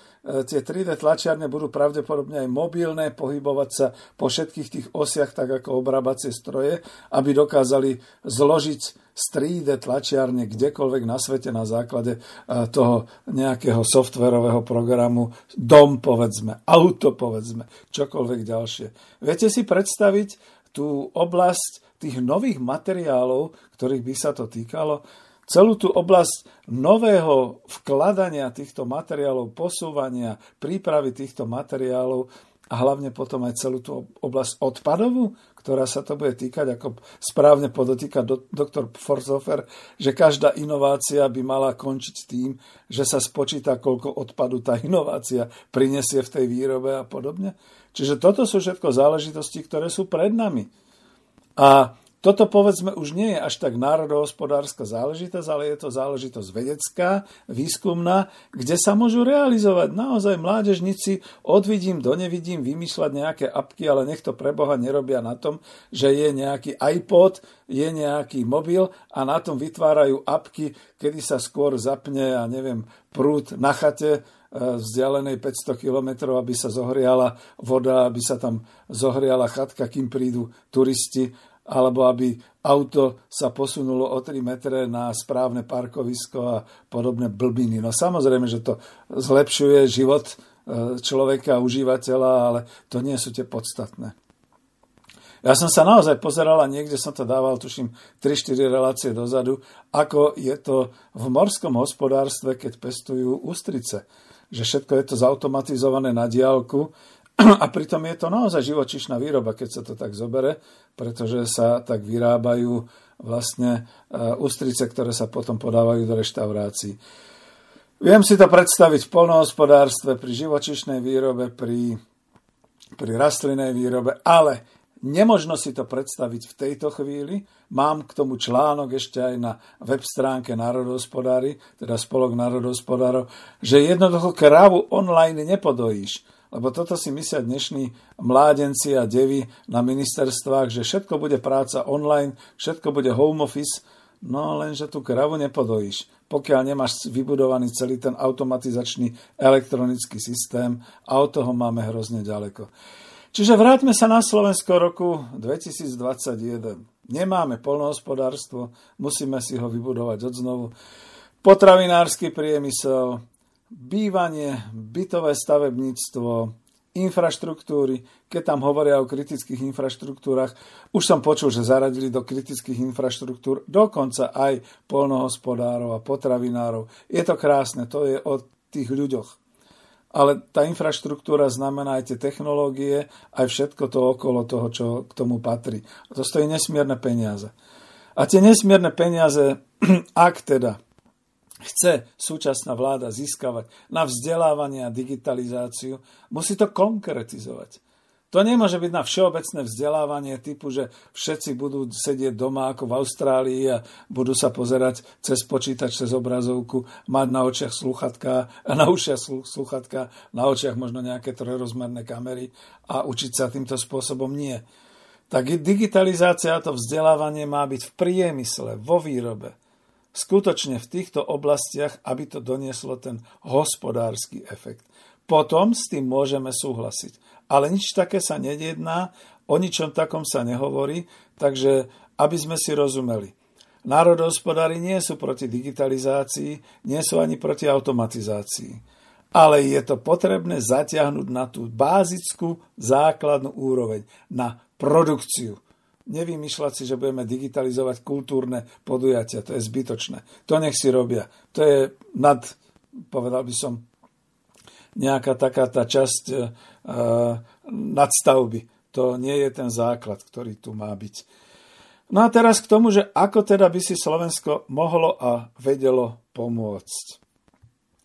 tie 3D tlačiarne budú pravdepodobne aj mobilné, pohybovať sa po všetkých tých osiach, tak ako obrábacie stroje, aby dokázali zložiť z 3D tlačiarne kdekoľvek na svete na základe e, toho nejakého softverového programu, dom povedzme, auto povedzme, čokoľvek ďalšie. Viete si predstaviť tú oblasť tých nových materiálov, ktorých by sa to týkalo, celú tú oblasť nového vkladania týchto materiálov, posúvania, prípravy týchto materiálov a hlavne potom aj celú tú oblasť odpadovú, ktorá sa to bude týkať, ako správne podotýka do, doktor Forzofer, že každá inovácia by mala končiť tým, že sa spočíta, koľko odpadu tá inovácia prinesie v tej výrobe a podobne. Čiže toto sú všetko záležitosti, ktoré sú pred nami. A toto povedzme už nie je až tak národohospodárska záležitosť, ale je to záležitosť vedecká, výskumná, kde sa môžu realizovať naozaj mládežníci odvidím do nevidím vymýšľať nejaké apky, ale nech to pre Boha nerobia na tom, že je nejaký iPod, je nejaký mobil a na tom vytvárajú apky, kedy sa skôr zapne, ja neviem, prúd na chate, vzdialenej 500 km, aby sa zohriala voda, aby sa tam zohriala chatka, kým prídu turisti alebo aby auto sa posunulo o 3 metre na správne parkovisko a podobné blbiny. No samozrejme, že to zlepšuje život e, človeka, užívateľa, ale to nie sú tie podstatné. Ja som sa naozaj pozeral a niekde som to dával, tuším, 3-4 relácie dozadu, ako je to v morskom hospodárstve, keď pestujú ústrice. Že všetko je to zautomatizované na diálku, a pritom je to naozaj živočišná výroba, keď sa to tak zobere, pretože sa tak vyrábajú vlastne ústrice, ktoré sa potom podávajú do reštaurácií. Viem si to predstaviť v polnohospodárstve, pri živočišnej výrobe, pri, pri rastlinnej výrobe, ale nemožno si to predstaviť v tejto chvíli. Mám k tomu článok ešte aj na web stránke národohospodári, teda spolok národohospodárov, že jednoducho krávu online nepodojíš lebo toto si myslia dnešní mládenci a devy na ministerstvách, že všetko bude práca online, všetko bude home office, no lenže tú kravu nepodojíš. Pokiaľ nemáš vybudovaný celý ten automatizačný elektronický systém a od toho máme hrozne ďaleko. Čiže vráťme sa na Slovensko roku 2021. Nemáme polnohospodárstvo, musíme si ho vybudovať od znovu. Potravinársky priemysel, bývanie, bytové stavebníctvo, infraštruktúry, keď tam hovoria o kritických infraštruktúrach, už som počul, že zaradili do kritických infraštruktúr dokonca aj polnohospodárov a potravinárov. Je to krásne, to je o tých ľuďoch. Ale tá infraštruktúra znamená aj tie technológie, aj všetko to okolo toho, čo k tomu patrí. To stojí nesmierne peniaze. A tie nesmierne peniaze, ak teda chce súčasná vláda získavať na vzdelávanie a digitalizáciu, musí to konkretizovať. To nemôže byť na všeobecné vzdelávanie typu, že všetci budú sedieť doma ako v Austrálii a budú sa pozerať cez počítač, cez obrazovku, mať na očiach sluchatka, na ušiach sluchatka, na očiach možno nejaké trojrozmerné kamery a učiť sa týmto spôsobom nie. Tak digitalizácia a to vzdelávanie má byť v priemysle, vo výrobe skutočne v týchto oblastiach, aby to donieslo ten hospodársky efekt. potom s tým môžeme súhlasiť. Ale nič také sa nedjedná, o ničom takom sa nehovorí, takže aby sme si rozumeli. Národohospodári nie sú proti digitalizácii, nie sú ani proti automatizácii. Ale je to potrebné zatiahnuť na tú bázickú základnú úroveň, na produkciu. Nevymýšľať si, že budeme digitalizovať kultúrne podujatia, to je zbytočné. To nech si robia. To je nad, povedal by som, nejaká taká tá časť uh, nadstavby. To nie je ten základ, ktorý tu má byť. No a teraz k tomu, že ako teda by si Slovensko mohlo a vedelo pomôcť.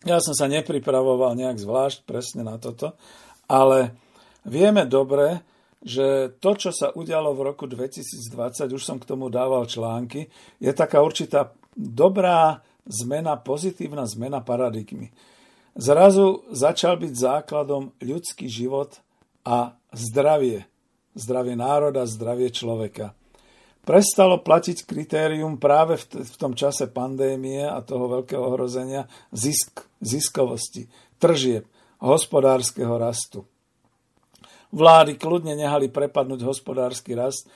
Ja som sa nepripravoval nejak zvlášť presne na toto, ale vieme dobre, že to, čo sa udialo v roku 2020, už som k tomu dával články, je taká určitá dobrá zmena, pozitívna zmena paradigmy. Zrazu začal byť základom ľudský život a zdravie. Zdravie národa, zdravie človeka prestalo platiť kritérium práve v, tom čase pandémie a toho veľkého ohrozenia zisk, ziskovosti, tržieb, hospodárskeho rastu. Vlády kľudne nehali prepadnúť hospodársky rast,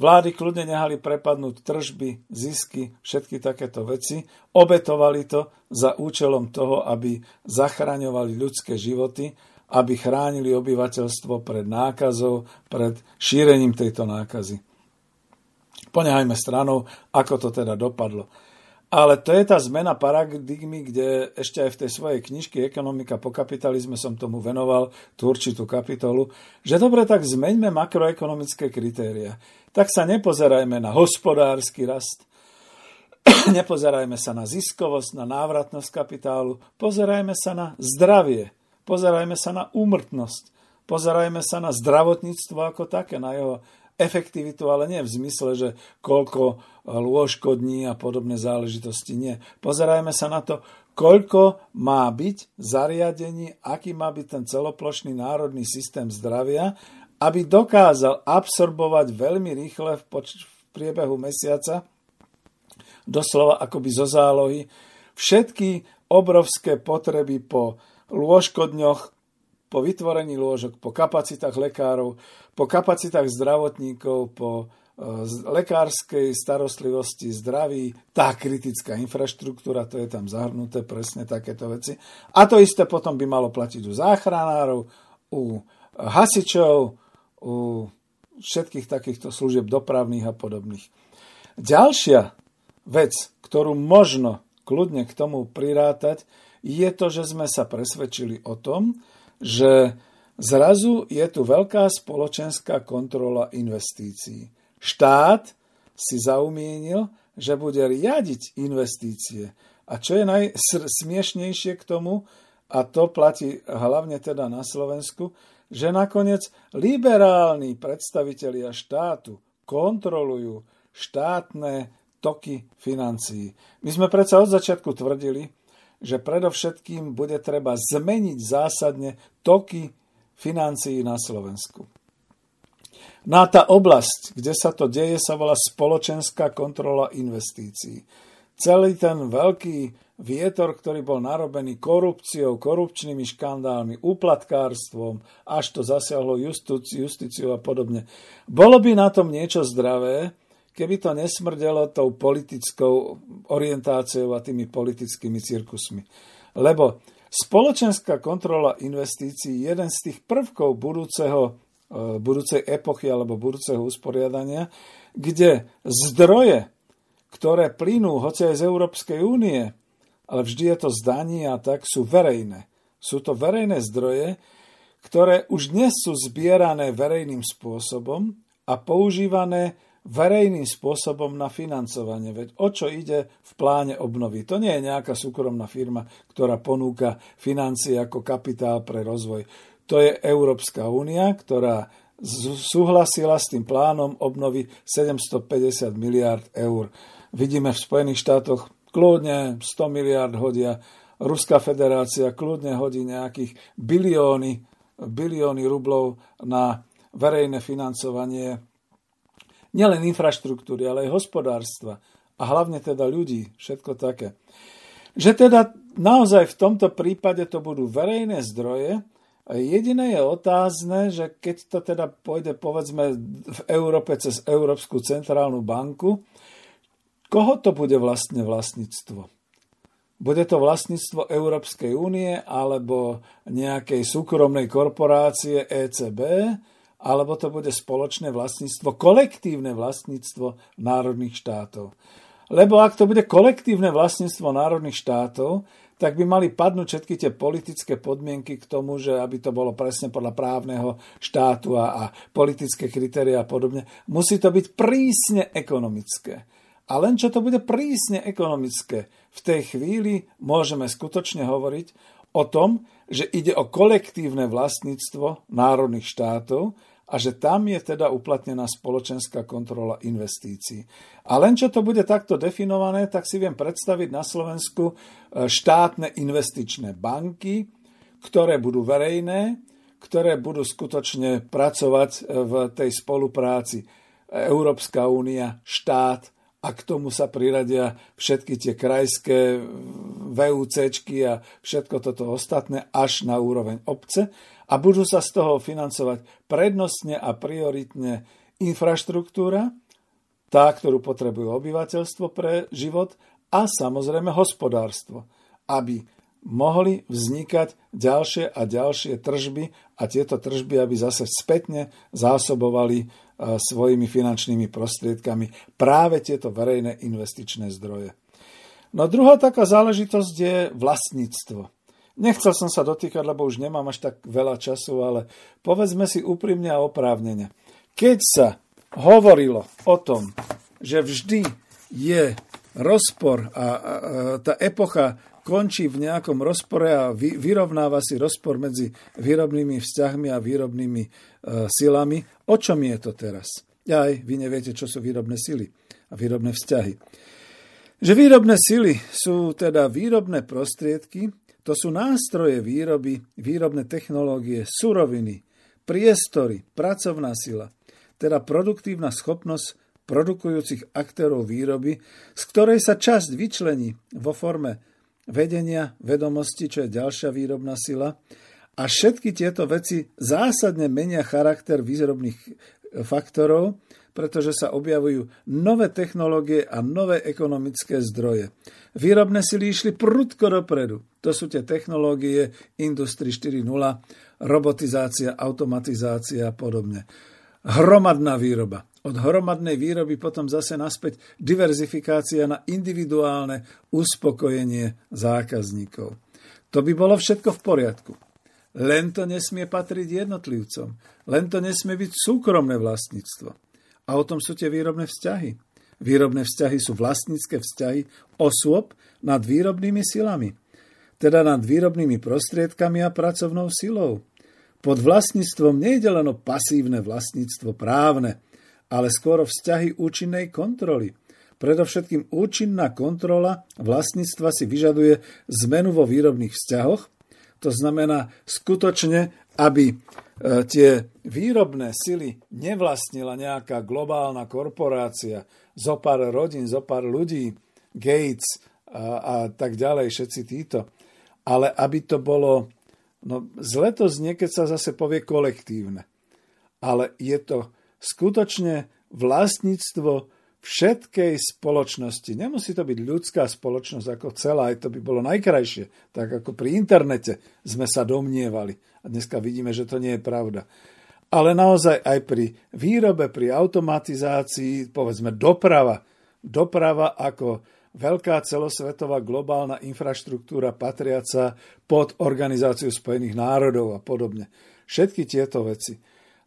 vlády kľudne nehali prepadnúť tržby, zisky, všetky takéto veci, obetovali to za účelom toho, aby zachraňovali ľudské životy, aby chránili obyvateľstvo pred nákazou, pred šírením tejto nákazy. Ponehajme stranou, ako to teda dopadlo. Ale to je tá zmena paradigmy, kde ešte aj v tej svojej knižke Ekonomika po kapitalizme som tomu venoval tú určitú kapitolu, že dobre, tak zmeňme makroekonomické kritéria. Tak sa nepozerajme na hospodársky rast, nepozerajme sa na ziskovosť, na návratnosť kapitálu, pozerajme sa na zdravie, pozerajme sa na úmrtnosť, pozerajme sa na zdravotníctvo ako také, na jeho efektivitu, ale nie v zmysle, že koľko lôžko dní a podobné záležitosti. Nie. Pozerajme sa na to, koľko má byť zariadení, aký má byť ten celoplošný národný systém zdravia, aby dokázal absorbovať veľmi rýchle v, poč- v priebehu mesiaca, doslova akoby zo zálohy, všetky obrovské potreby po lôžkodňoch, po vytvorení lôžok, po kapacitách lekárov, po kapacitách zdravotníkov, po e, lekárskej starostlivosti, zdraví, tá kritická infraštruktúra, to je tam zahrnuté presne takéto veci. A to isté potom by malo platiť u záchranárov, u hasičov, u všetkých takýchto služieb dopravných a podobných. Ďalšia vec, ktorú možno kľudne k tomu prirátať, je to, že sme sa presvedčili o tom, že zrazu je tu veľká spoločenská kontrola investícií. Štát si zaumienil, že bude riadiť investície. A čo je najsmiešnejšie k tomu, a to platí hlavne teda na Slovensku, že nakoniec liberálni predstavitelia štátu kontrolujú štátne toky financií. My sme predsa od začiatku tvrdili, že predovšetkým bude treba zmeniť zásadne toky financií na Slovensku. Na tá oblasť, kde sa to deje, sa volá spoločenská kontrola investícií. Celý ten veľký vietor, ktorý bol narobený korupciou, korupčnými škandálmi, úplatkárstvom, až to zasiahlo justíciu a podobne. Bolo by na tom niečo zdravé, keby to nesmrdelo tou politickou orientáciou a tými politickými cirkusmi. Lebo spoločenská kontrola investícií je jeden z tých prvkov budúceho, e, budúcej epochy alebo budúceho usporiadania, kde zdroje, ktoré plynú hoci aj z Európskej únie, ale vždy je to zdaní a tak, sú verejné. Sú to verejné zdroje, ktoré už dnes sú zbierané verejným spôsobom a používané verejným spôsobom na financovanie. Veď o čo ide v pláne obnovy? To nie je nejaká súkromná firma, ktorá ponúka financie ako kapitál pre rozvoj. To je Európska únia, ktorá súhlasila s tým plánom obnovy 750 miliard eur. Vidíme v Spojených štátoch kľudne 100 miliard hodia, Ruská federácia kľudne hodí nejakých bilióny, bilióny rublov na verejné financovanie nielen infraštruktúry, ale aj hospodárstva a hlavne teda ľudí, všetko také. Že teda naozaj v tomto prípade to budú verejné zdroje, Jediné je otázne, že keď to teda pôjde povedzme v Európe cez Európsku centrálnu banku, koho to bude vlastne vlastníctvo? Bude to vlastníctvo Európskej únie alebo nejakej súkromnej korporácie ECB, alebo to bude spoločné vlastníctvo, kolektívne vlastníctvo národných štátov. Lebo ak to bude kolektívne vlastníctvo národných štátov, tak by mali padnúť všetky tie politické podmienky k tomu, že aby to bolo presne podľa právneho štátu a, a politické kritéria a podobne. Musí to byť prísne ekonomické. A len čo to bude prísne ekonomické, v tej chvíli môžeme skutočne hovoriť o tom, že ide o kolektívne vlastníctvo národných štátov, a že tam je teda uplatnená spoločenská kontrola investícií. A len čo to bude takto definované, tak si viem predstaviť na Slovensku e, štátne investičné banky, ktoré budú verejné, ktoré budú skutočne pracovať e, v tej spolupráci Európska únia, štát a k tomu sa priradia všetky tie krajské VUCčky a všetko toto ostatné až na úroveň obce a budú sa z toho financovať prednostne a prioritne infraštruktúra, tá, ktorú potrebuje obyvateľstvo pre život a samozrejme hospodárstvo, aby mohli vznikať ďalšie a ďalšie tržby a tieto tržby, aby zase spätne zásobovali e, svojimi finančnými prostriedkami práve tieto verejné investičné zdroje. No druhá taká záležitosť je vlastníctvo. Nechcel som sa dotýkať, lebo už nemám až tak veľa času, ale povedzme si úprimne a oprávnene. Keď sa hovorilo o tom, že vždy je rozpor a, tá epocha končí v nejakom rozpore a vy, vyrovnáva si rozpor medzi výrobnými vzťahmi a výrobnými e, silami. O čom je to teraz? Aj vy neviete, čo sú výrobné sily a výrobné vzťahy. Že výrobné sily sú teda výrobné prostriedky, to sú nástroje výroby, výrobné technológie, suroviny, priestory, pracovná sila, teda produktívna schopnosť produkujúcich aktérov výroby, z ktorej sa časť vyčlení vo forme vedenia, vedomosti, čo je ďalšia výrobná sila. A všetky tieto veci zásadne menia charakter výrobných faktorov, pretože sa objavujú nové technológie a nové ekonomické zdroje. Výrobné sily išli prudko dopredu. To sú tie technológie Industry 4.0, robotizácia, automatizácia a podobne. Hromadná výroba. Od hromadnej výroby potom zase naspäť diverzifikácia na individuálne uspokojenie zákazníkov. To by bolo všetko v poriadku. Len to nesmie patriť jednotlivcom. Len to nesmie byť súkromné vlastníctvo. A o tom sú tie výrobné vzťahy. Výrobné vzťahy sú vlastnícke vzťahy osôb nad výrobnými silami, teda nad výrobnými prostriedkami a pracovnou silou. Pod vlastníctvom nejde len o pasívne vlastníctvo právne, ale skôr o vzťahy účinnej kontroly. Predovšetkým účinná kontrola vlastníctva si vyžaduje zmenu vo výrobných vzťahoch, to znamená skutočne, aby E, tie výrobné sily nevlastnila nejaká globálna korporácia, zo pár rodín, zo pár ľudí, Gates a, a tak ďalej, všetci títo. Ale aby to bolo, no zle to znie, keď sa zase povie kolektívne. Ale je to skutočne vlastníctvo všetkej spoločnosti. Nemusí to byť ľudská spoločnosť ako celá, aj to by bolo najkrajšie, tak ako pri internete sme sa domnievali. A dneska vidíme, že to nie je pravda. Ale naozaj aj pri výrobe, pri automatizácii, povedzme doprava, doprava ako veľká celosvetová globálna infraštruktúra patriaca pod Organizáciu spojených národov a podobne. Všetky tieto veci.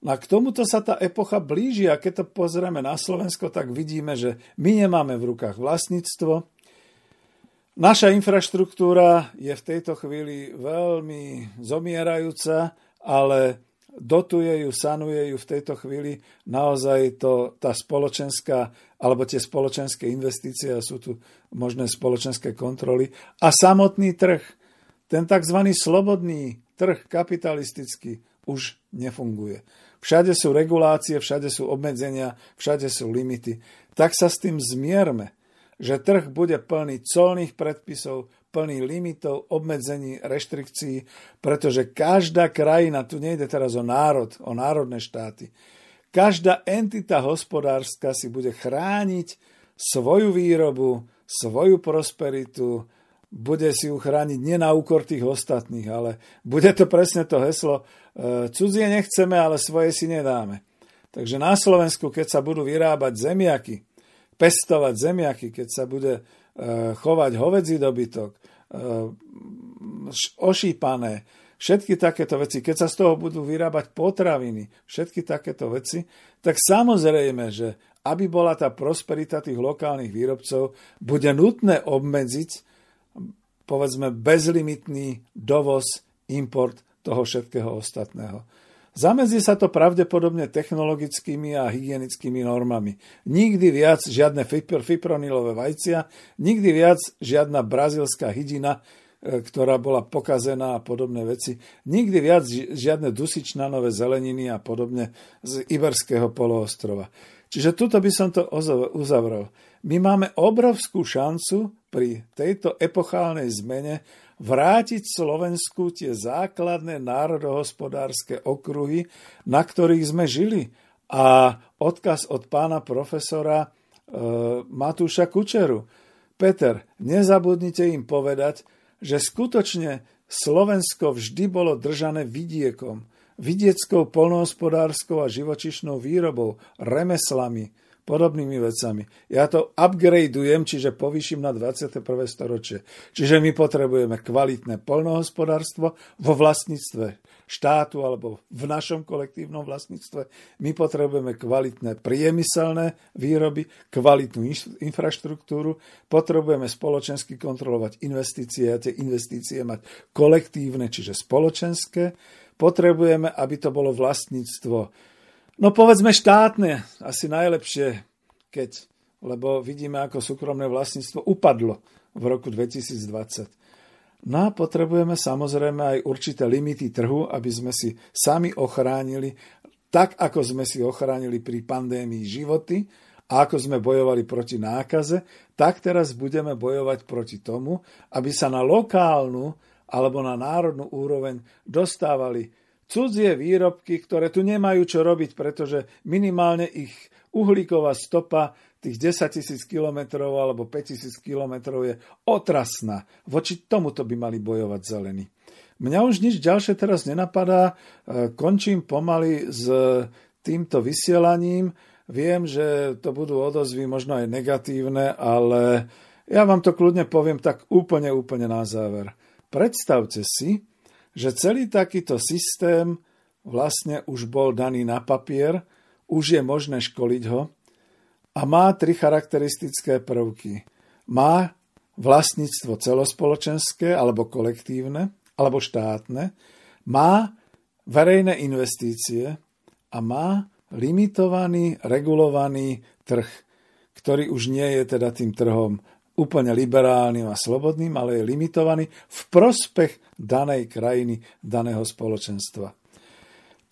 No a k tomuto sa tá epocha blíži a keď to pozrieme na Slovensko, tak vidíme, že my nemáme v rukách vlastníctvo, Naša infraštruktúra je v tejto chvíli veľmi zomierajúca, ale dotuje ju, sanuje ju v tejto chvíli naozaj to, tá spoločenská, alebo tie spoločenské investície a sú tu možné spoločenské kontroly. A samotný trh, ten tzv. slobodný trh kapitalistický už nefunguje. Všade sú regulácie, všade sú obmedzenia, všade sú limity. Tak sa s tým zmierme že trh bude plný colných predpisov, plný limitov, obmedzení, reštrikcií, pretože každá krajina, tu nejde teraz o národ, o národné štáty, každá entita hospodárska si bude chrániť svoju výrobu, svoju prosperitu, bude si ju chrániť nie na úkor tých ostatných, ale bude to presne to heslo, e, cudzie nechceme, ale svoje si nedáme. Takže na Slovensku, keď sa budú vyrábať zemiaky, pestovať zemiaky, keď sa bude chovať hovedzí dobytok, eh, ošípané, všetky takéto veci, keď sa z toho budú vyrábať potraviny, všetky takéto veci, tak samozrejme, že aby bola tá prosperita tých lokálnych výrobcov, bude nutné obmedziť povedzme bezlimitný dovoz, import toho všetkého ostatného. Zamedzí sa to pravdepodobne technologickými a hygienickými normami. Nikdy viac žiadne fipronilové vajcia, nikdy viac žiadna brazilská hydina, e, ktorá bola pokazená a podobné veci. Nikdy viac žiadne dusičnanové zeleniny a podobne z Iberského poloostrova. Čiže tuto by som to uzavrel. My máme obrovskú šancu pri tejto epochálnej zmene vrátiť Slovensku tie základné národohospodárske okruhy, na ktorých sme žili. A odkaz od pána profesora e, Matúša Kučeru. Peter, nezabudnite im povedať, že skutočne Slovensko vždy bolo držané vidiekom, vidieckou polnohospodárskou a živočišnou výrobou, remeslami, podobnými vecami. Ja to upgradeujem, čiže povýšim na 21. storočie. Čiže my potrebujeme kvalitné polnohospodárstvo vo vlastníctve štátu alebo v našom kolektívnom vlastníctve. My potrebujeme kvalitné priemyselné výroby, kvalitnú infraštruktúru, potrebujeme spoločensky kontrolovať investície a tie investície mať kolektívne, čiže spoločenské. Potrebujeme, aby to bolo vlastníctvo No povedzme štátne, asi najlepšie, keď, lebo vidíme, ako súkromné vlastníctvo upadlo v roku 2020. No a potrebujeme samozrejme aj určité limity trhu, aby sme si sami ochránili, tak ako sme si ochránili pri pandémii životy a ako sme bojovali proti nákaze, tak teraz budeme bojovať proti tomu, aby sa na lokálnu alebo na národnú úroveň dostávali cudzie výrobky, ktoré tu nemajú čo robiť, pretože minimálne ich uhlíková stopa tých 10 tisíc kilometrov alebo 5 tisíc kilometrov je otrasná. Voči tomuto by mali bojovať zelení. Mňa už nič ďalšie teraz nenapadá. E, končím pomaly s týmto vysielaním. Viem, že to budú odozvy možno aj negatívne, ale ja vám to kľudne poviem tak úplne, úplne na záver. Predstavte si, že celý takýto systém vlastne už bol daný na papier, už je možné školiť ho a má tri charakteristické prvky. Má vlastníctvo celospoločenské alebo kolektívne alebo štátne, má verejné investície a má limitovaný, regulovaný trh, ktorý už nie je teda tým trhom úplne liberálnym a slobodným, ale je limitovaný v prospech danej krajiny, daného spoločenstva.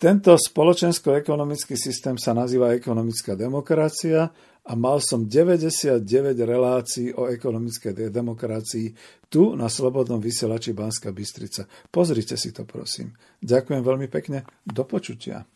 Tento spoločensko-ekonomický systém sa nazýva ekonomická demokracia a mal som 99 relácií o ekonomickej demokracii tu na Slobodnom vysielači Banska Bystrica. Pozrite si to, prosím. Ďakujem veľmi pekne. Do počutia.